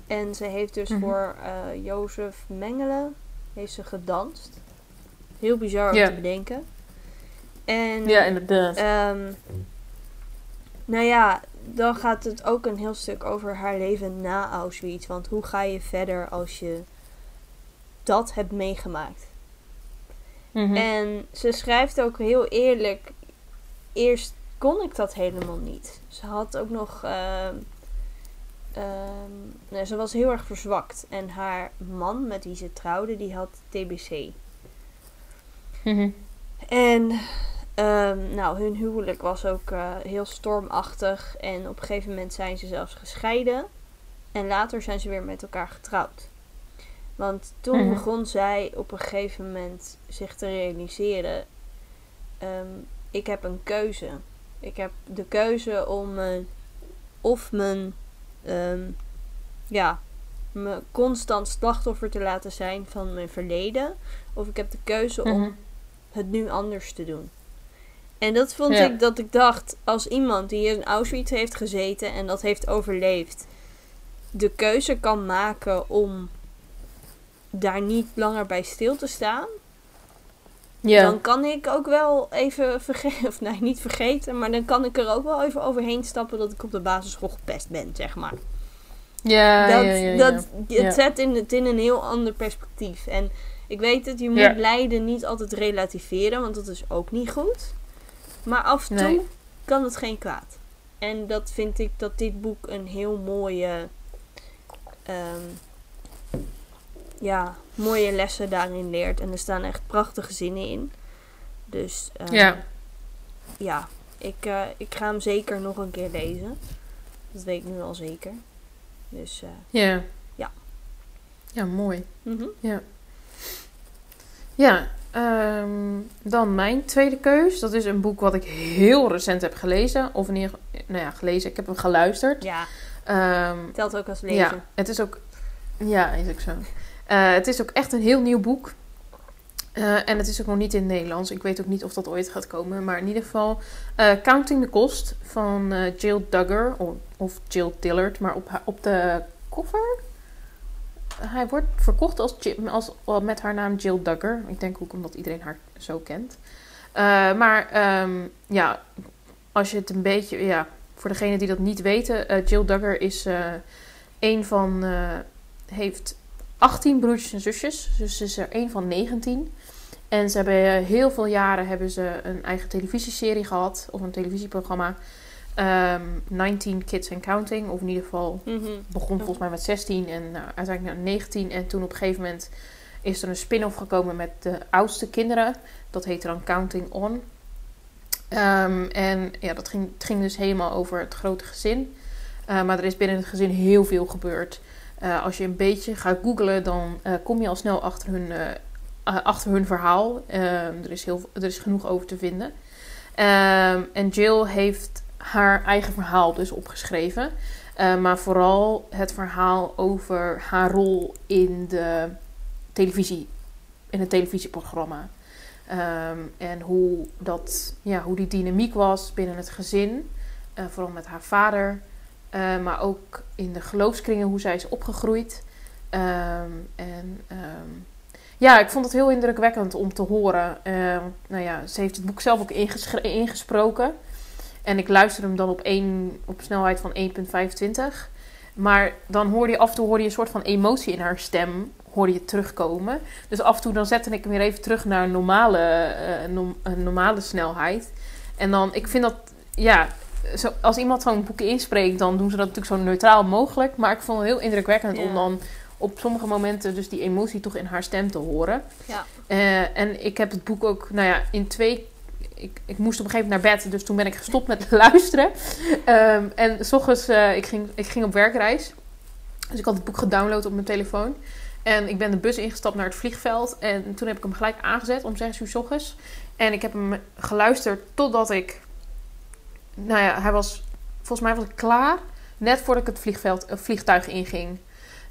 B: en ze heeft dus
A: Mhm.
B: voor eh Jozef Mengele heeft ze gedanst. Heel bizar om te bedenken. En
A: Ja, inderdaad.
B: ehm, nou ja, dan gaat het ook een heel stuk over haar leven na Auschwitz. Want hoe ga je verder als je dat hebt meegemaakt?
A: Mhm.
B: En ze schrijft ook heel eerlijk. Eerst kon ik dat helemaal niet. Ze had ook nog. ehm, ehm, nee, ze was heel erg verzwakt. En haar man met wie ze trouwde, die had TBC.
A: Mhm.
B: En ehm, nou, hun huwelijk was ook eh, heel stormachtig. En op een gegeven moment zijn ze zelfs gescheiden. En later zijn ze weer met elkaar getrouwd. Want toen
A: Mhm.
B: begon zij op een gegeven moment zich te realiseren: ehm, ik heb een keuze. Ik heb de keuze om of mijn, ehm, ja, me constant slachtoffer te laten zijn van mijn verleden, of ik heb de keuze om
A: Mhm.
B: Het nu anders te doen. En dat vond
A: Ja.
B: ik dat ik dacht, als iemand die in Auschwitz heeft gezeten en dat heeft overleefd, de keuze kan maken om daar niet langer bij stil te staan,
A: Ja.
B: dan kan ik ook wel even vergeten, of nee, niet vergeten, maar dan kan ik er ook wel even overheen stappen dat ik op de basisschool gepest ben, zeg maar.
A: ja,
B: dat
A: ja, ja, ja.
B: dat het zet in, het in een heel ander perspectief. En ik weet dat je moet
A: Ja.
B: lijden niet altijd relativeren, want dat is ook niet goed. Maar af en toe
A: Nee.
B: kan het geen kwaad. En dat vind ik dat dit boek een heel mooie, ehm, ja, mooie lessen daarin leert. En er staan echt prachtige zinnen in. Dus ehm,
A: Ja.
B: ja, ik, eh, ik ga hem zeker nog een keer lezen. Dat weet ik nu al zeker. Dus eh,
A: Ja.
B: Ja.
A: Ja, mooi.
B: mhm.
A: Ja, ehm, dan mijn tweede keus. Dat is een boek wat ik heel recent heb gelezen. Of in ieder geval, nou ja, gelezen. Ik heb hem geluisterd.
B: ja,
A: Ehm,
B: telt ook als lezen.
A: ja, het is ook... Ja, is ook zo. Eh, het is ook echt een heel nieuw boek. Eh, en het is ook nog niet in het Nederlands. Ik weet ook niet of dat ooit gaat komen. Maar in ieder geval... eh, Counting the Cost van Jill Duggar. Of, of Jill Dillard. Maar op, haar- op de cover... Hij wordt verkocht als, als, met haar naam Jill Duggar. Ik denk ook omdat iedereen haar zo kent. Eh, maar ehm, ja, als je het een beetje... Ja, voor degenen die dat niet weten... eh, Jill Duggar is eh, een van... heeft 18 broertjes en zusjes. Dus ze is er een van 19. En ze hebben heel veel jaren hebben ze een eigen televisieserie gehad. Of een televisieprogramma. Ehm 19 Kids and Counting. Of in ieder geval
B: Mhm.
A: begon volgens mij met 16 en nou, uiteindelijk naar 19. En toen op een gegeven moment is er een spin-off gekomen met de oudste kinderen. Dat heette dan Counting On. Ehm, en ja, dat ging, het ging dus helemaal over het grote gezin. Eh, maar er is binnen het gezin heel veel gebeurd. Eh, als je een beetje gaat googlen, dan eh, kom je al snel achter hun, achter hun verhaal. Ehm, er, is heel, er is genoeg over te vinden. Ehm, en Jill heeft haar eigen verhaal dus opgeschreven. Eh, maar vooral het verhaal over haar rol in de televisie, in het televisieprogramma. Ehm, en hoe, dat, ja, hoe die dynamiek was binnen het gezin. eh, vooral met haar vader. eh, maar ook in de geloofskringen, hoe zij is opgegroeid. Ehm, en ehm, ja, ik vond het heel indrukwekkend om te horen. Nou ja, ze heeft het boek zelf ook ingesproken. En ik luister hem dan op, één, op snelheid van 1.25. Maar dan hoorde je af en toe hoorde je een soort van emotie in haar stem hoorde je terugkomen. Dus af en toe dan zette ik hem weer even terug naar een normale, eh, een normale snelheid. En dan, ik vind dat, ja, zo, als iemand zo'n boek inspreekt, dan doen ze dat natuurlijk zo neutraal mogelijk. Maar ik vond het heel indrukwekkend om dan op sommige momenten dus die emotie toch in haar stem te horen.
B: Ja.
A: Eh, en ik heb het boek ook, nou ja, in twee. Ik, ik moest op een gegeven moment naar bed, dus toen ben ik gestopt met luisteren. Ehm, en s ochtends, eh, ik, ging, ik ging op werkreis. Dus ik had het boek gedownload op mijn telefoon. En ik ben de bus ingestapt naar het vliegveld. En toen heb ik hem gelijk aangezet om 6 uur s. En ik heb hem geluisterd totdat ik. Nou ja, hij was. Volgens mij was ik klaar. Net voordat ik het vliegveld, eh, vliegtuig inging.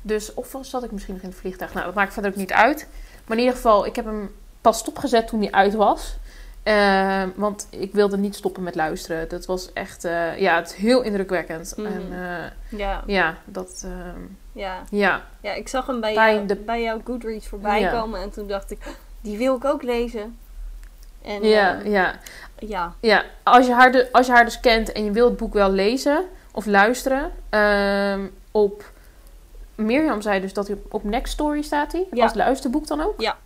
A: Dus of zat ik misschien nog in het vliegtuig? Nou, dat maakt verder ook niet uit. Maar in ieder geval, ik heb hem pas stopgezet toen hij uit was. Eh, want ik wilde niet stoppen met luisteren. Dat was echt, eh, ja, het is heel indrukwekkend.
B: Mhm.
A: En eh,
B: Ja,
A: ja, dat, ehm,
B: ja.
A: ja,
B: ja, ik zag hem bij,
A: Bij
B: jou,
A: de-
B: bij jouw Goodreads voorbij
A: Ja.
B: komen en toen dacht ik, die wil ik ook lezen. En
A: ja,
B: eh,
A: ja.
B: ja,
A: Ja, als je, haar de, als je haar dus kent en je wilt het boek wel lezen of luisteren. ehm, op Mirjam zei dus dat hij op, op Next Story staat hij.
B: Ja.
A: Als luisterboek dan ook.
B: Ja.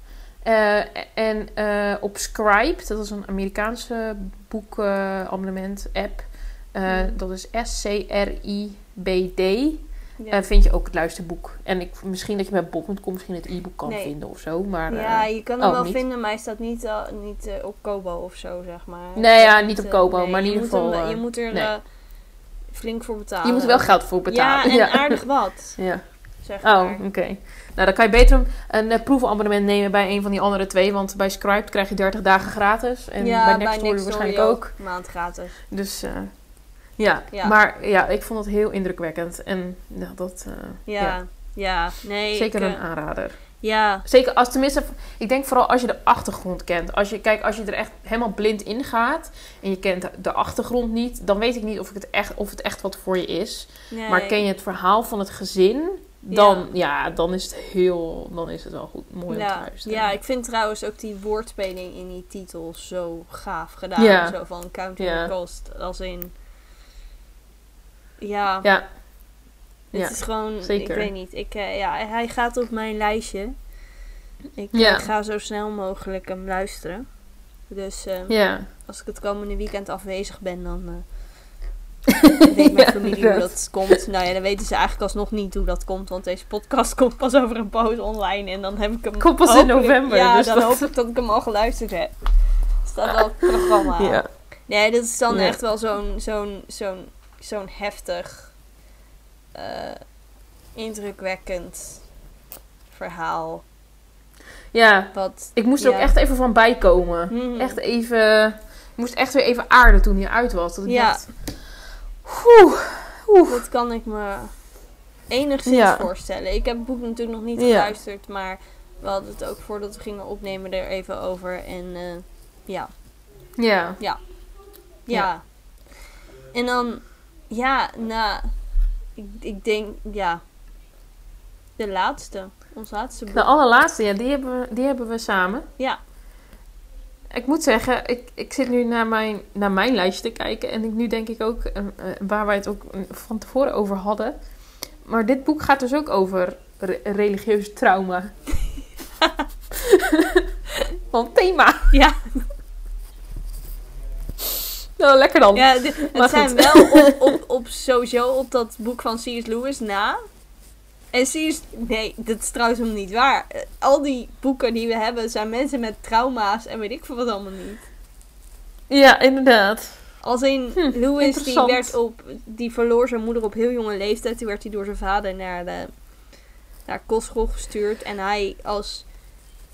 A: Eh, en eh, op Scribe, dat is een Amerikaanse boekabonnement-app. Eh,
B: Mhm.
A: Dat is S-C-R-I-B-D.
B: Ja.
A: Vind je ook het luisterboek. En ik, misschien dat je bij bol.com misschien het e-book kan
B: Nee.
A: vinden of zo. Maar,
B: ja, je kan hem
A: oh,
B: wel
A: niet?
B: vinden, maar hij staat niet, niet op Kobo of zo, zeg maar.
A: Nee, ja, niet op Kobo, maar in ieder
B: hem-
A: geval,
B: je moet er
A: nee.
B: flink voor betalen.
A: je moet er wel geld voor betalen.
B: Ja, en aardig wat,
A: Ja.
B: Zeg
A: Oh, oké. Nou, dan kan je beter een, een eh, proefabonnement nemen bij een van die andere twee. Want bij Scribe krijg je 30 dagen gratis. En
B: ja,
A: bij Nextstory waarschijnlijk ook.
B: Een maand gratis.
A: Dus eh, ja.
B: Ja.
A: maar ja, ik vond het heel indrukwekkend. En ja, dat eh,
B: Ja,
A: Ja.
B: ja. nee.
A: zeker
B: ik,
A: een aanrader.
B: Ja,
A: Zeker als tenminste, ik denk vooral als je de achtergrond kent. Als je, kijk, als je er echt helemaal blind in gaat en je kent de achtergrond niet, dan weet ik niet of, ik het, echt, of het echt wat voor je is.
B: nee.
A: Maar ken je het verhaal van het gezin, dan, ja. dan is het heel, dan is het wel goed, mooi om te
B: ja,
A: luisteren.
B: ja, ik vind trouwens ook die woordspeling in die titel zo gaaf gedaan.
A: Ja.
B: Zo van Count
A: Ja.
B: the Cost. Als in... Ja,
A: ja,
B: het is gewoon...
A: zeker.
B: Ik weet niet. Ik, eh, ja, hij gaat op mijn lijstje. Ik eh, ga zo snel mogelijk hem luisteren. Dus eh,
A: ja.
B: als ik het komende weekend afwezig ben, dan... weet mijn
A: Ja,
B: familie hoe dat komt. Nou ja, dan weten ze eigenlijk alsnog niet hoe dat komt. Want deze podcast komt pas over een poos online. En dan heb ik hem...
A: Komt pas in november,
B: Ja,
A: dus
B: dan
A: dat-
B: hoop ik dat ik hem al geluisterd heb. Staat op het programma.
A: ja.
B: Nee, dit is dan
A: Ja.
B: echt wel zo'n zo'n zo'n zo'n heftig, eh, indrukwekkend verhaal.
A: ja.
B: Wat,
A: Ik moest er
B: ja.
A: ook echt even van bijkomen.
B: Mhm.
A: Echt even, ik moest echt weer even aarden toen hij uit was. Dat ik
B: Ja.
A: dacht, oeh, oeh.
B: Dat kan ik me enigszins
A: Ja.
B: voorstellen. Ik heb het boek natuurlijk nog niet
A: Ja.
B: geluisterd, maar we hadden het ook voordat we gingen opnemen er even over. En eh, ja,
A: Ja.
B: ja.
A: Ja.
B: En dan, ja, nou, ik, ik denk, ja, de laatste, ons laatste boek.
A: De allerlaatste, ja, die hebben we, die hebben we samen.
B: Ja,
A: Ik moet zeggen, ik, ik zit nu naar mijn, naar mijn lijstje te kijken. En ik, nu denk ik ook, eh, eh, waar wij het ook eh, van tevoren over hadden. Maar dit boek gaat dus ook over re- religieus trauma. Van thema.
B: ja.
A: Nou, lekker dan.
B: Ja, het
A: Maar
B: zijn
A: goed.
B: wel op, op, op sowieso op dat boek van C.S. Lewis na. En. Nee, dat is trouwens helemaal niet waar. Al die boeken die we hebben zijn mensen met trauma's en weet ik veel wat allemaal niet.
A: Ja, inderdaad.
B: Als in
A: Hm,
B: Lewis die werd op die verloor zijn moeder op heel jonge leeftijd. Toen werd hij door zijn vader naar de naar kostschool gestuurd en hij als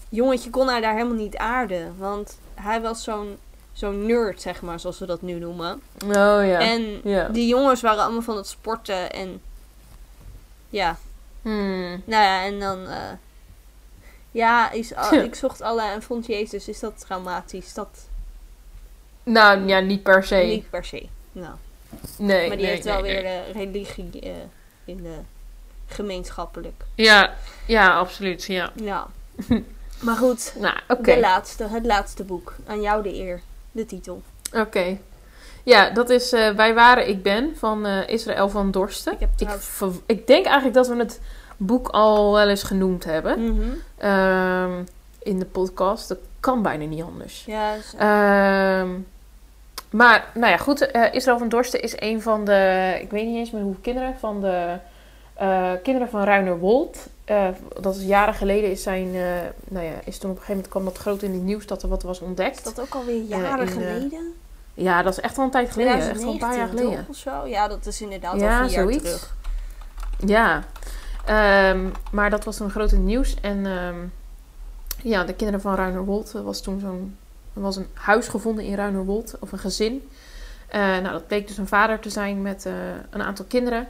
B: jongetje kon hij daar helemaal niet aarden, want hij was zo'n zo'n nerd zeg maar, zoals we dat nu noemen.
A: Oh ja.
B: En
A: ja.
B: die jongens waren allemaal van het sporten en ja,
A: Hmm.
B: nou ja, en dan eh, ja, is, al- ik zocht alle en vond Jezus, is dat traumatisch? Dat
A: Nou, ja, niet per se.
B: niet per se. Nou.
A: Nee,
B: maar die
A: nee,
B: heeft wel
A: nee,
B: weer de religie eh, in de gemeenschappelijk.
A: Ja, ja, absoluut. Ja.
B: Ja. maar goed,
A: Nou,
B: de laatste, het laatste boek. Aan jou de eer, de titel.
A: Oké. Ja, dat is eh, Wij waren, ik ben van eh, Israël van Dorsten.
B: Ik heb
A: Ik,
B: trouwens...
A: ver- ik denk eigenlijk dat we het boek al wel eens genoemd hebben
B: Mhm.
A: ehm, in de podcast. Dat kan bijna niet anders.
B: Ja,
A: Ehm, maar, nou ja, goed. eh, Israël van Dorsten is een van de, ik weet niet eens meer hoeveel kinderen, van de kinderen van Ruinerwold. Eh dat is jaren geleden is zijn, nou ja, is toen op een gegeven moment kwam dat groot in het nieuws dat er wat was ontdekt.
B: is dat ook alweer jaren
A: in,
B: geleden?
A: Ja, dat is echt wel een tijd geleden. Echt wel een paar jaar
B: 2019
A: geleden.
B: of zo? Ja, dat is inderdaad
A: Ja,
B: al vier jaar
A: zoiets.
B: terug.
A: Ja, Ehm, maar dat was in het nieuws. En ehm, ja, de kinderen van Ruinerwold er was toen zo'n... Was een huis gevonden in Ruinerwold, of een gezin. Eh, nou, dat bleek dus een vader te zijn met eh, een aantal kinderen.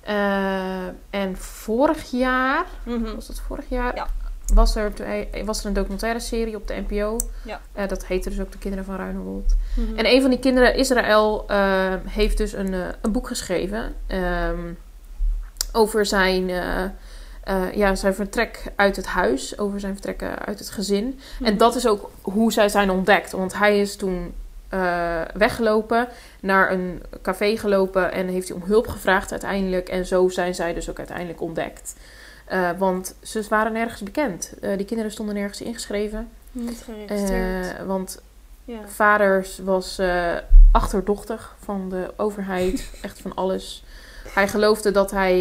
A: Eh, en vorig jaar,
B: Mhm.
A: was dat vorig jaar?
B: Ja.
A: Was er, was er een documentaire serie op de NPO.
B: Ja.
A: Eh, dat heette dus ook De Kinderen van Ruinerwold.
B: Mhm.
A: En een van die kinderen, Israël, eh, heeft dus een, eh, een boek geschreven. ehm, over zijn, eh, ja, zijn vertrek uit het huis. Over zijn vertrek uit het gezin. En
B: Mhm.
A: dat is ook hoe zij zijn ontdekt. Want hij is toen weggelopen, naar een café gelopen en heeft hij om hulp gevraagd uiteindelijk. En zo zijn zij dus ook uiteindelijk ontdekt. Eh, want ze waren nergens bekend. Eh, die kinderen stonden nergens ingeschreven.
B: Niet geregistreerd.
A: Eh, want
B: ja.
A: vaders was achterdochtig van de overheid. echt van alles. Hij geloofde dat hij,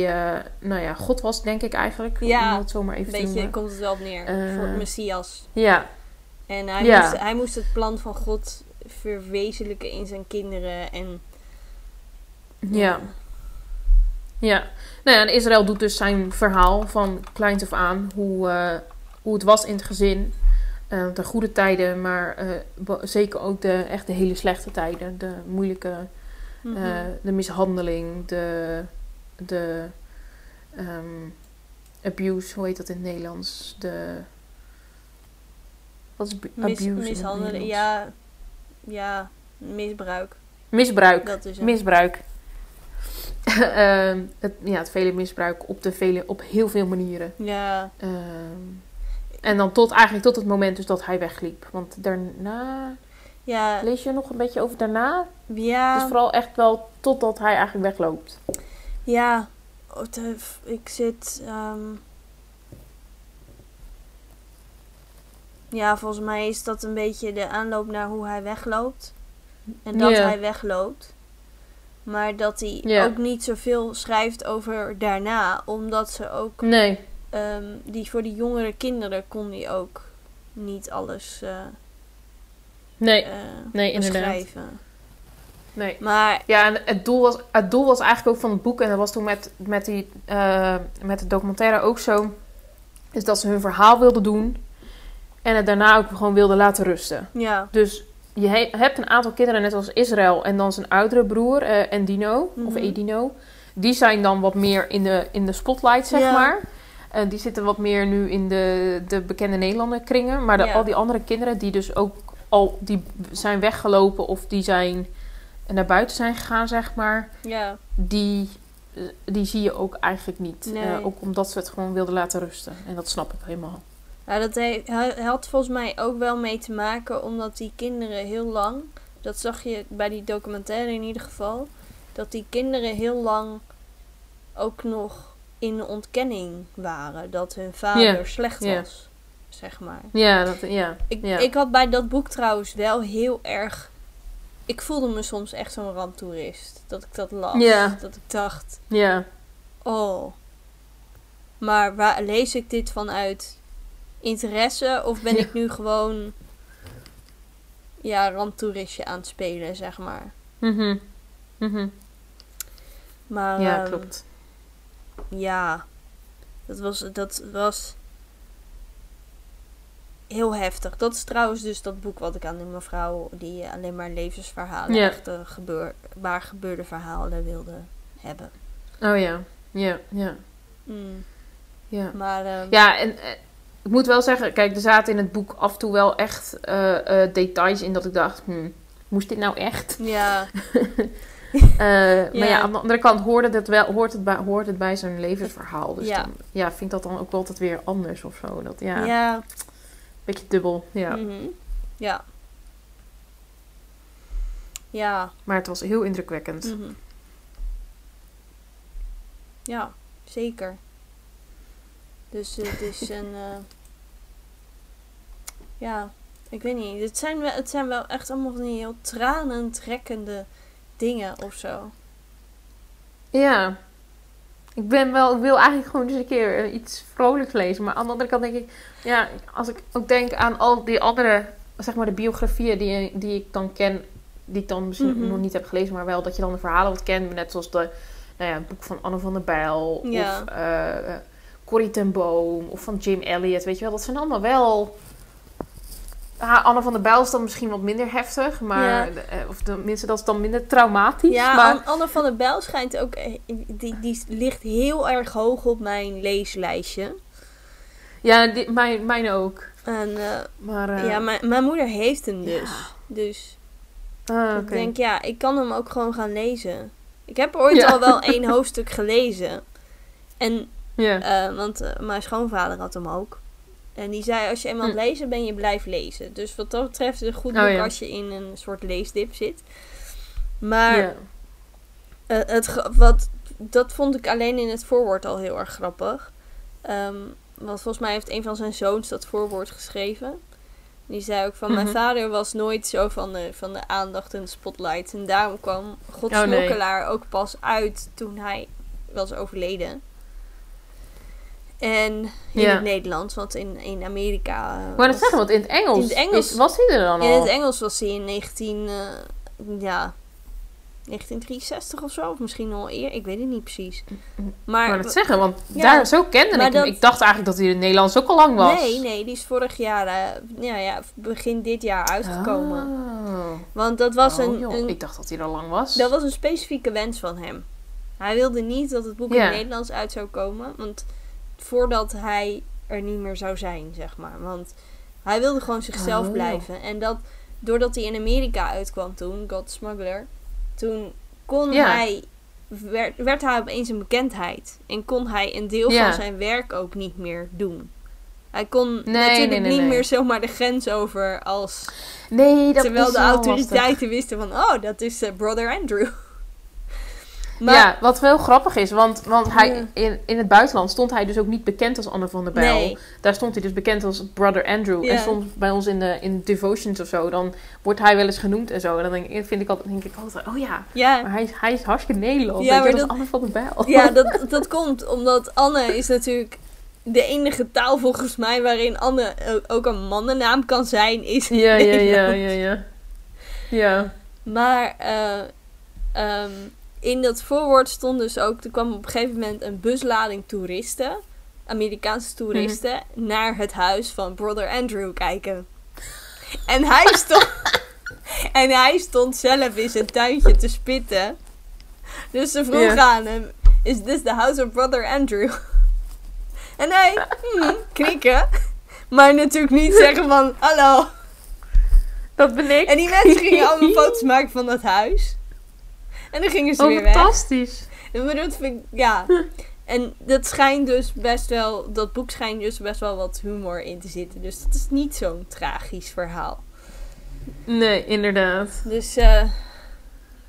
A: nou ja, God was, denk ik eigenlijk.
B: Ja,
A: om het zo maar even te
B: beetje
A: noemen.
B: komt het wel op neer. Voor het Messias.
A: Ja,
B: En hij,
A: Ja.
B: moest, hij moest het plan van God verwezenlijken in zijn kinderen. En,
A: ja, ja. Nou ja, en Israël doet dus zijn verhaal van kleins af aan. Hoe, eh, hoe het was in het gezin. Eh, de goede tijden, maar eh, zeker ook de echt de hele slechte tijden. De moeilijke
B: Mhm.
A: De mishandeling, de, de ehm, abuse, hoe heet dat in het Nederlands? De, wat is bu-
B: Mis-
A: abuse?
B: mishandelen,
A: Nederlands?
B: ja, ja, misbruik.
A: Misbruik.
B: Dat is het.
A: Misbruik. Ehm, het, ja, het vele misbruik op, de vele, op heel veel manieren.
B: ja,
A: Ehm, en dan tot, eigenlijk tot het moment dus dat hij wegliep. Want daarna,
B: ja,
A: lees je nog een beetje over daarna?
B: ja.
A: Dus vooral echt wel totdat hij eigenlijk wegloopt.
B: Ja, oh, ik zit. ehm, Ja, volgens mij is dat een beetje de aanloop naar hoe hij wegloopt. En dat hij wegloopt. Maar dat hij
A: Ja.
B: ook niet zoveel schrijft over daarna. Omdat ze ook.
A: Nee,
B: ehm, die, voor die jongere kinderen kon hij ook niet alles eh,
A: nee, nee, inderdaad.
B: beschrijven.
A: Nee.
B: Maar
A: Ja, en het doel, was, het doel was eigenlijk ook van het boek, en dat was toen met, met, die, eh, met de documentaire ook zo, is dat ze hun verhaal wilden doen en het daarna ook gewoon wilden laten rusten.
B: ja,
A: Dus je he- hebt een aantal kinderen, net als Israël, en dan zijn oudere broer, eh Endino, of
B: Mhm.
A: Edino. Die zijn dan wat meer in de, in de spotlight, zeg maar. Eh, die zitten wat meer nu in de, de bekende Nederlander kringen. Maar de, al die andere kinderen die dus ook al die zijn weggelopen of die zijn naar buiten zijn gegaan, zeg maar.
B: ja,
A: Die, eh, die zie je ook eigenlijk niet.
B: Nee.
A: Eh, ook omdat ze het gewoon wilden laten rusten. En dat snap ik helemaal.
B: Ja, dat he- ha- had volgens mij ook wel mee te maken omdat die kinderen heel lang, dat zag je bij die documentaire in ieder geval, dat die kinderen heel lang ook nog in ontkenning waren dat hun vader slecht was, zeg maar.
A: Ja, dat, ja.
B: Ik,
A: Ja.
B: ik had bij dat boek trouwens wel heel erg. Ik voelde me soms echt zo'n ramptoerist. Dat ik dat las. Dat ik dacht,
A: Ja,
B: oh. Maar waar lees ik dit vanuit interesse? Of ben
A: Ja.
B: ik nu gewoon. Ja, ramptoeristje aan het spelen, zeg maar.
A: Mhm. Mhm.
B: Maar
A: ja
B: ehm,
A: klopt.
B: ja, dat was, dat was heel heftig. Dat is trouwens dus dat boek wat ik aan die mevrouw die eh, alleen maar levensverhalen,
A: Ja.
B: echte gebeur, waar gebeurde verhalen wilde hebben.
A: Oh ja, ja, ja,
B: Mm,
A: ja.
B: Maar ehm,
A: Ja, en eh, ik moet wel zeggen, kijk, er zaten in het boek af en toe wel echt eh, eh, details in dat ik dacht, hmm, moest dit nou echt?
B: ja,
A: Eh, Maar
B: Ja.
A: aan de andere kant hoorde het wel, hoort, het bij, hoort het bij zijn levensverhaal. Dus
B: Ja.
A: dan ja, vind ik dat dan ook wel altijd weer anders of zo. Dat, ja,
B: ja,
A: beetje dubbel. Ja.
B: mhm, ja. Ja,
A: Maar het was heel indrukwekkend.
B: mhm. ja, zeker. Dus het is een. Ja, ik weet niet. Het zijn, wel, het zijn wel echt allemaal van die heel tranentrekkende dingen of zo.
A: Ja. Ik ben wel, ik wil eigenlijk gewoon eens een keer eh, iets vrolijks lezen. Maar aan de andere kant denk ik, ja, als ik ook denk aan al die andere, zeg maar de biografieën die, die ik dan ken, die ik dan misschien
B: Mhm.
A: nog niet heb gelezen, maar wel dat je dan de verhalen wat kent. Net zoals de, nou ja, het boek van Anne van der Bijl
B: Ja.
A: of eh, Corrie ten Boom of van Jim Elliot, weet je wel. Dat zijn allemaal wel... Anne van der Bijl is dan misschien wat minder heftig, maar,
B: Ja.
A: eh, of tenminste dat is dan minder traumatisch.
B: Ja,
A: maar,
B: An- Anne van der Bijl schijnt ook. eh, Die, die ligt heel erg hoog op mijn leeslijstje.
A: Ja, die, mijn, mijn ook.
B: En eh,
A: Maar,
B: ja, mijn, mijn moeder heeft hem dus. Dus
A: ah,
B: ik denk, ja, ik kan hem ook gewoon gaan lezen. Ik heb ooit
A: Ja.
B: al wel één hoofdstuk gelezen. En,
A: Ja.
B: want mijn schoonvader had hem ook. En die zei, als je eenmaal aan het
A: Hm.
B: lezen ben je blijft lezen. Dus wat dat betreft is het een goed
A: Oh,
B: boek
A: ja.
B: als je in een soort leesdip zit. Maar
A: ja.
B: eh, het, wat, dat vond ik alleen in het voorwoord al heel erg grappig. Ehm, want volgens mij heeft een van zijn zoons dat voorwoord geschreven. Die zei ook van, mijn
A: Mhm.
B: vader was nooit zo van de, van de aandacht en de spotlight. En daarom kwam God
A: Oh, nee.
B: Ook pas uit toen hij was overleden. En in
A: Ja.
B: het Nederlands, want in, in Amerika... eh,
A: Maar dat
B: was-
A: zeggen, want in het Engels,
B: In het Engels-
A: is- was hij er dan
B: in
A: al?
B: het Engels was hij in 19, eh, ja, 1963 of zo. Of misschien al eerder. Ik weet het niet precies. Maar
A: wou het zeggen, want
B: Ja,
A: daar, zo kende
B: maar
A: ik hem.
B: dat-
A: Ik dacht eigenlijk dat hij in het Nederlands ook al lang was.
B: nee, nee, die is vorig jaar, eh, ja, ja, begin dit jaar uitgekomen.
A: Oh.
B: Want dat was,
A: Oh,
B: een,
A: joh.
B: een,
A: Ik dacht dat hij er al lang was.
B: dat was een specifieke wens van hem. Hij wilde niet dat het boek in het Nederlands uit zou komen. Want voordat hij er niet meer zou zijn, zeg maar. Want hij wilde gewoon zichzelf
A: Oh.
B: blijven. En dat, doordat hij in Amerika uitkwam toen, God Smuggler, toen kon
A: Ja.
B: hij, werd, werd hij opeens een bekendheid. En kon hij een deel
A: Ja.
B: van zijn werk ook niet meer doen. Hij kon
A: Nee,
B: natuurlijk
A: nee, nee,
B: niet meer zomaar de grens over als...
A: nee, dat
B: terwijl de autoriteiten
A: lastig.
B: wisten van, oh, dat is eh, Brother Andrew. Maar
A: Ja, wat wel grappig is, want, want hij, in, in het buitenland stond hij dus ook niet bekend als Anne van der Bijl.
B: Nee.
A: Daar stond hij dus bekend als Brother Andrew.
B: Ja.
A: En soms bij ons in de in devotions of zo, dan wordt hij wel eens genoemd en zo. En dan denk ik, vind ik altijd, denk ik altijd, oh ja,
B: Ja,
A: maar hij, is- hij is hartstikke Nederlands.
B: Ja, maar
A: dat
B: dat-
A: is Anne van der Bijl.
B: ja dat, dat komt omdat Anne is natuurlijk de enige taal volgens mij waarin Anne ook- een mannennaam kan zijn, is
A: ja, ja, ja, ja, ja. Ja.
B: Maar ehm, in dat voorwoord stond dus ook, er kwam op een gegeven moment een buslading toeristen, Amerikaanse toeristen, naar het huis van Brother Andrew kijken. En hij stond, en hij stond zelf in zijn tuintje te spitten. Dus ze vroeg aan hem, is this the house of Brother Andrew? En hij, hmm, knikken. Maar natuurlijk niet zeggen van, hallo.
A: Dat ben ik.
B: En die mensen gingen allemaal foto's maken van dat huis. En dan gingen ze
A: Oh,
B: weer weg.
A: fantastisch.
B: Dat vind ik, ja. En dat schijnt dus best wel, dat boek schijnt dus best wel wat humor in te zitten. Dus dat is niet zo'n tragisch verhaal.
A: Nee, inderdaad.
B: Dus eh,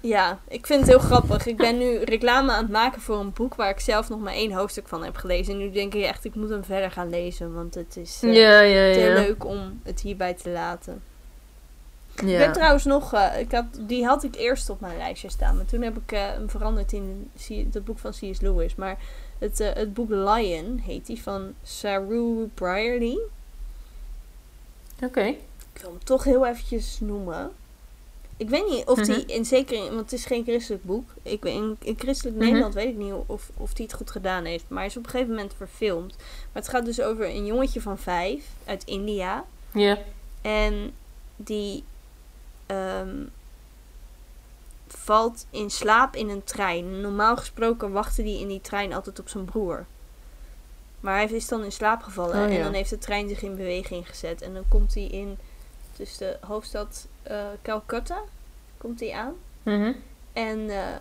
B: ja, ik vind het heel grappig. Ik ben nu reclame aan het maken voor een boek waar ik zelf nog maar één hoofdstuk van heb gelezen. En nu denk ik echt, ik moet hem verder gaan lezen. Want het is eh,
A: Ja, ja,
B: te leuk om het hierbij te laten. Ik
A: ja.
B: ben trouwens nog, eh, ik had, die had ik eerst op mijn lijstje staan. Maar toen heb ik eh, hem veranderd in dat boek van C.S. Lewis. Maar het, eh, het boek Lion heet die van Saru Brierley.
A: Oké.
B: Ik wil hem toch heel eventjes noemen. Ik weet niet of die,
A: Mhm.
B: in zeker, want het is geen christelijk boek. Ik, in, in christelijk
A: Mhm.
B: Nederland weet ik niet of, of die het goed gedaan heeft. Maar hij is op een gegeven moment verfilmd. Maar het gaat dus over een jongetje van vijf uit India.
A: Ja.
B: En die ehm, valt in slaap in een trein. Normaal gesproken wachtte hij in die trein altijd op zijn broer. Maar hij is dan in slaap gevallen.
A: Oh, ja.
B: En dan heeft de trein zich in beweging gezet. En dan komt hij in dus de hoofdstad eh Calcutta. Komt hij aan.
A: Mhm.
B: En eh,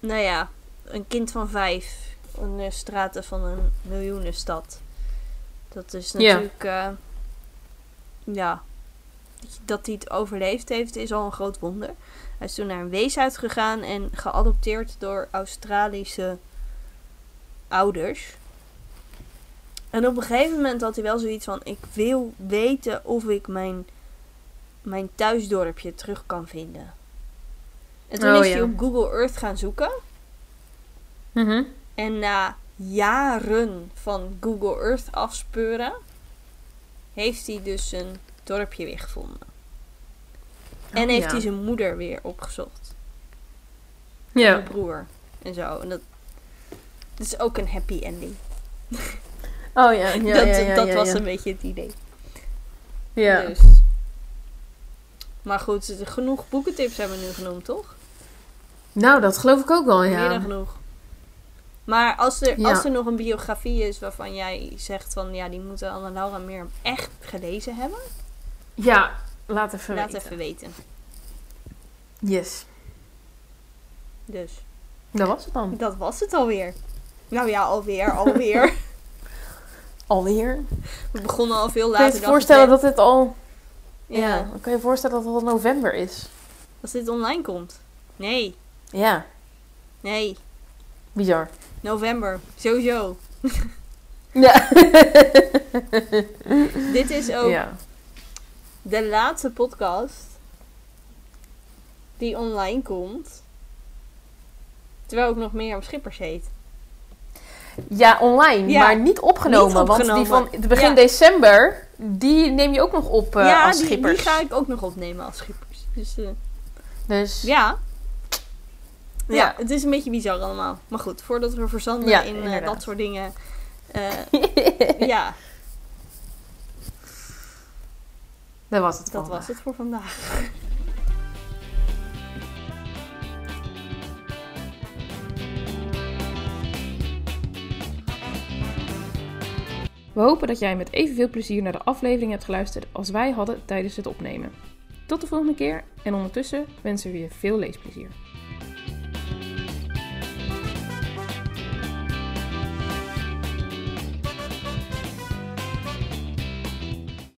B: nou ja, een kind van vijf in de straten van een miljoenenstad. Dat is
A: Ja.
B: natuurlijk, eh, ja, dat hij het overleefd heeft is al een groot wonder. Hij is toen naar een weeshuis gegaan en geadopteerd door Australische ouders. En op een gegeven moment had hij wel zoiets van: ik wil weten of ik mijn, mijn thuisdorpje terug kan vinden. En toen
A: Oh,
B: is hij
A: ja.
B: op Google Earth gaan zoeken.
A: Mhm.
B: En na jaren van Google Earth afspeuren, heeft hij dus zijn dorpje weer gevonden. En
A: Oh,
B: heeft
A: ja.
B: hij zijn moeder weer opgezocht.
A: Ja.
B: Zijn broer en zo. En dat, dat is ook een happy ending.
A: Oh ja, ja,
B: dat
A: ja, ja,
B: dat
A: ja,
B: was
A: ja.
B: een beetje het idee.
A: Ja.
B: Dus. Maar goed, genoeg boekentips hebben we nu genoemd, toch?
A: Nou, dat geloof ik ook wel,
B: Meer dan
A: ja.
B: genoeg. Maar als er,
A: Ja.
B: als er nog een biografie is waarvan jij zegt van ja, die moeten Anne Laura meer echt gelezen hebben,
A: Ja, laat even
B: laat
A: weten.
B: even weten.
A: Yes.
B: Dus
A: Dat was het dan.
B: dat was het alweer. Nou ja, alweer, alweer.
A: Alweer?
B: We begonnen al veel
A: Kun je
B: later
A: je voorstellen dat het al... Ja.
B: Ja,
A: dan kan je je voorstellen dat het al november is.
B: als dit online komt. Nee,
A: Ja,
B: nee.
A: bizar.
B: November, sowieso.
A: Ja.
B: Dit is ook
A: ja.
B: De laatste podcast die online komt. Terwijl ik nog meer op Schippers heet.
A: Ja, online,
B: Ja.
A: maar niet opgenomen.
B: Niet
A: Want die van begin
B: Ja.
A: december, die neem je ook nog op eh,
B: ja,
A: als
B: die,
A: schippers.
B: die ga ik ook nog opnemen als Schippers. Dus eh,
A: Dus
B: ja. ja.
A: Ja.
B: het is een beetje bizar allemaal. Maar goed, voordat we verzanden
A: Ja,
B: in eh, dat soort dingen. ja,
A: dat was het
B: dat was het voor vandaag.
A: We hopen dat jij met evenveel plezier naar de aflevering hebt geluisterd als wij hadden tijdens het opnemen. Tot de volgende keer en ondertussen wensen we je veel leesplezier.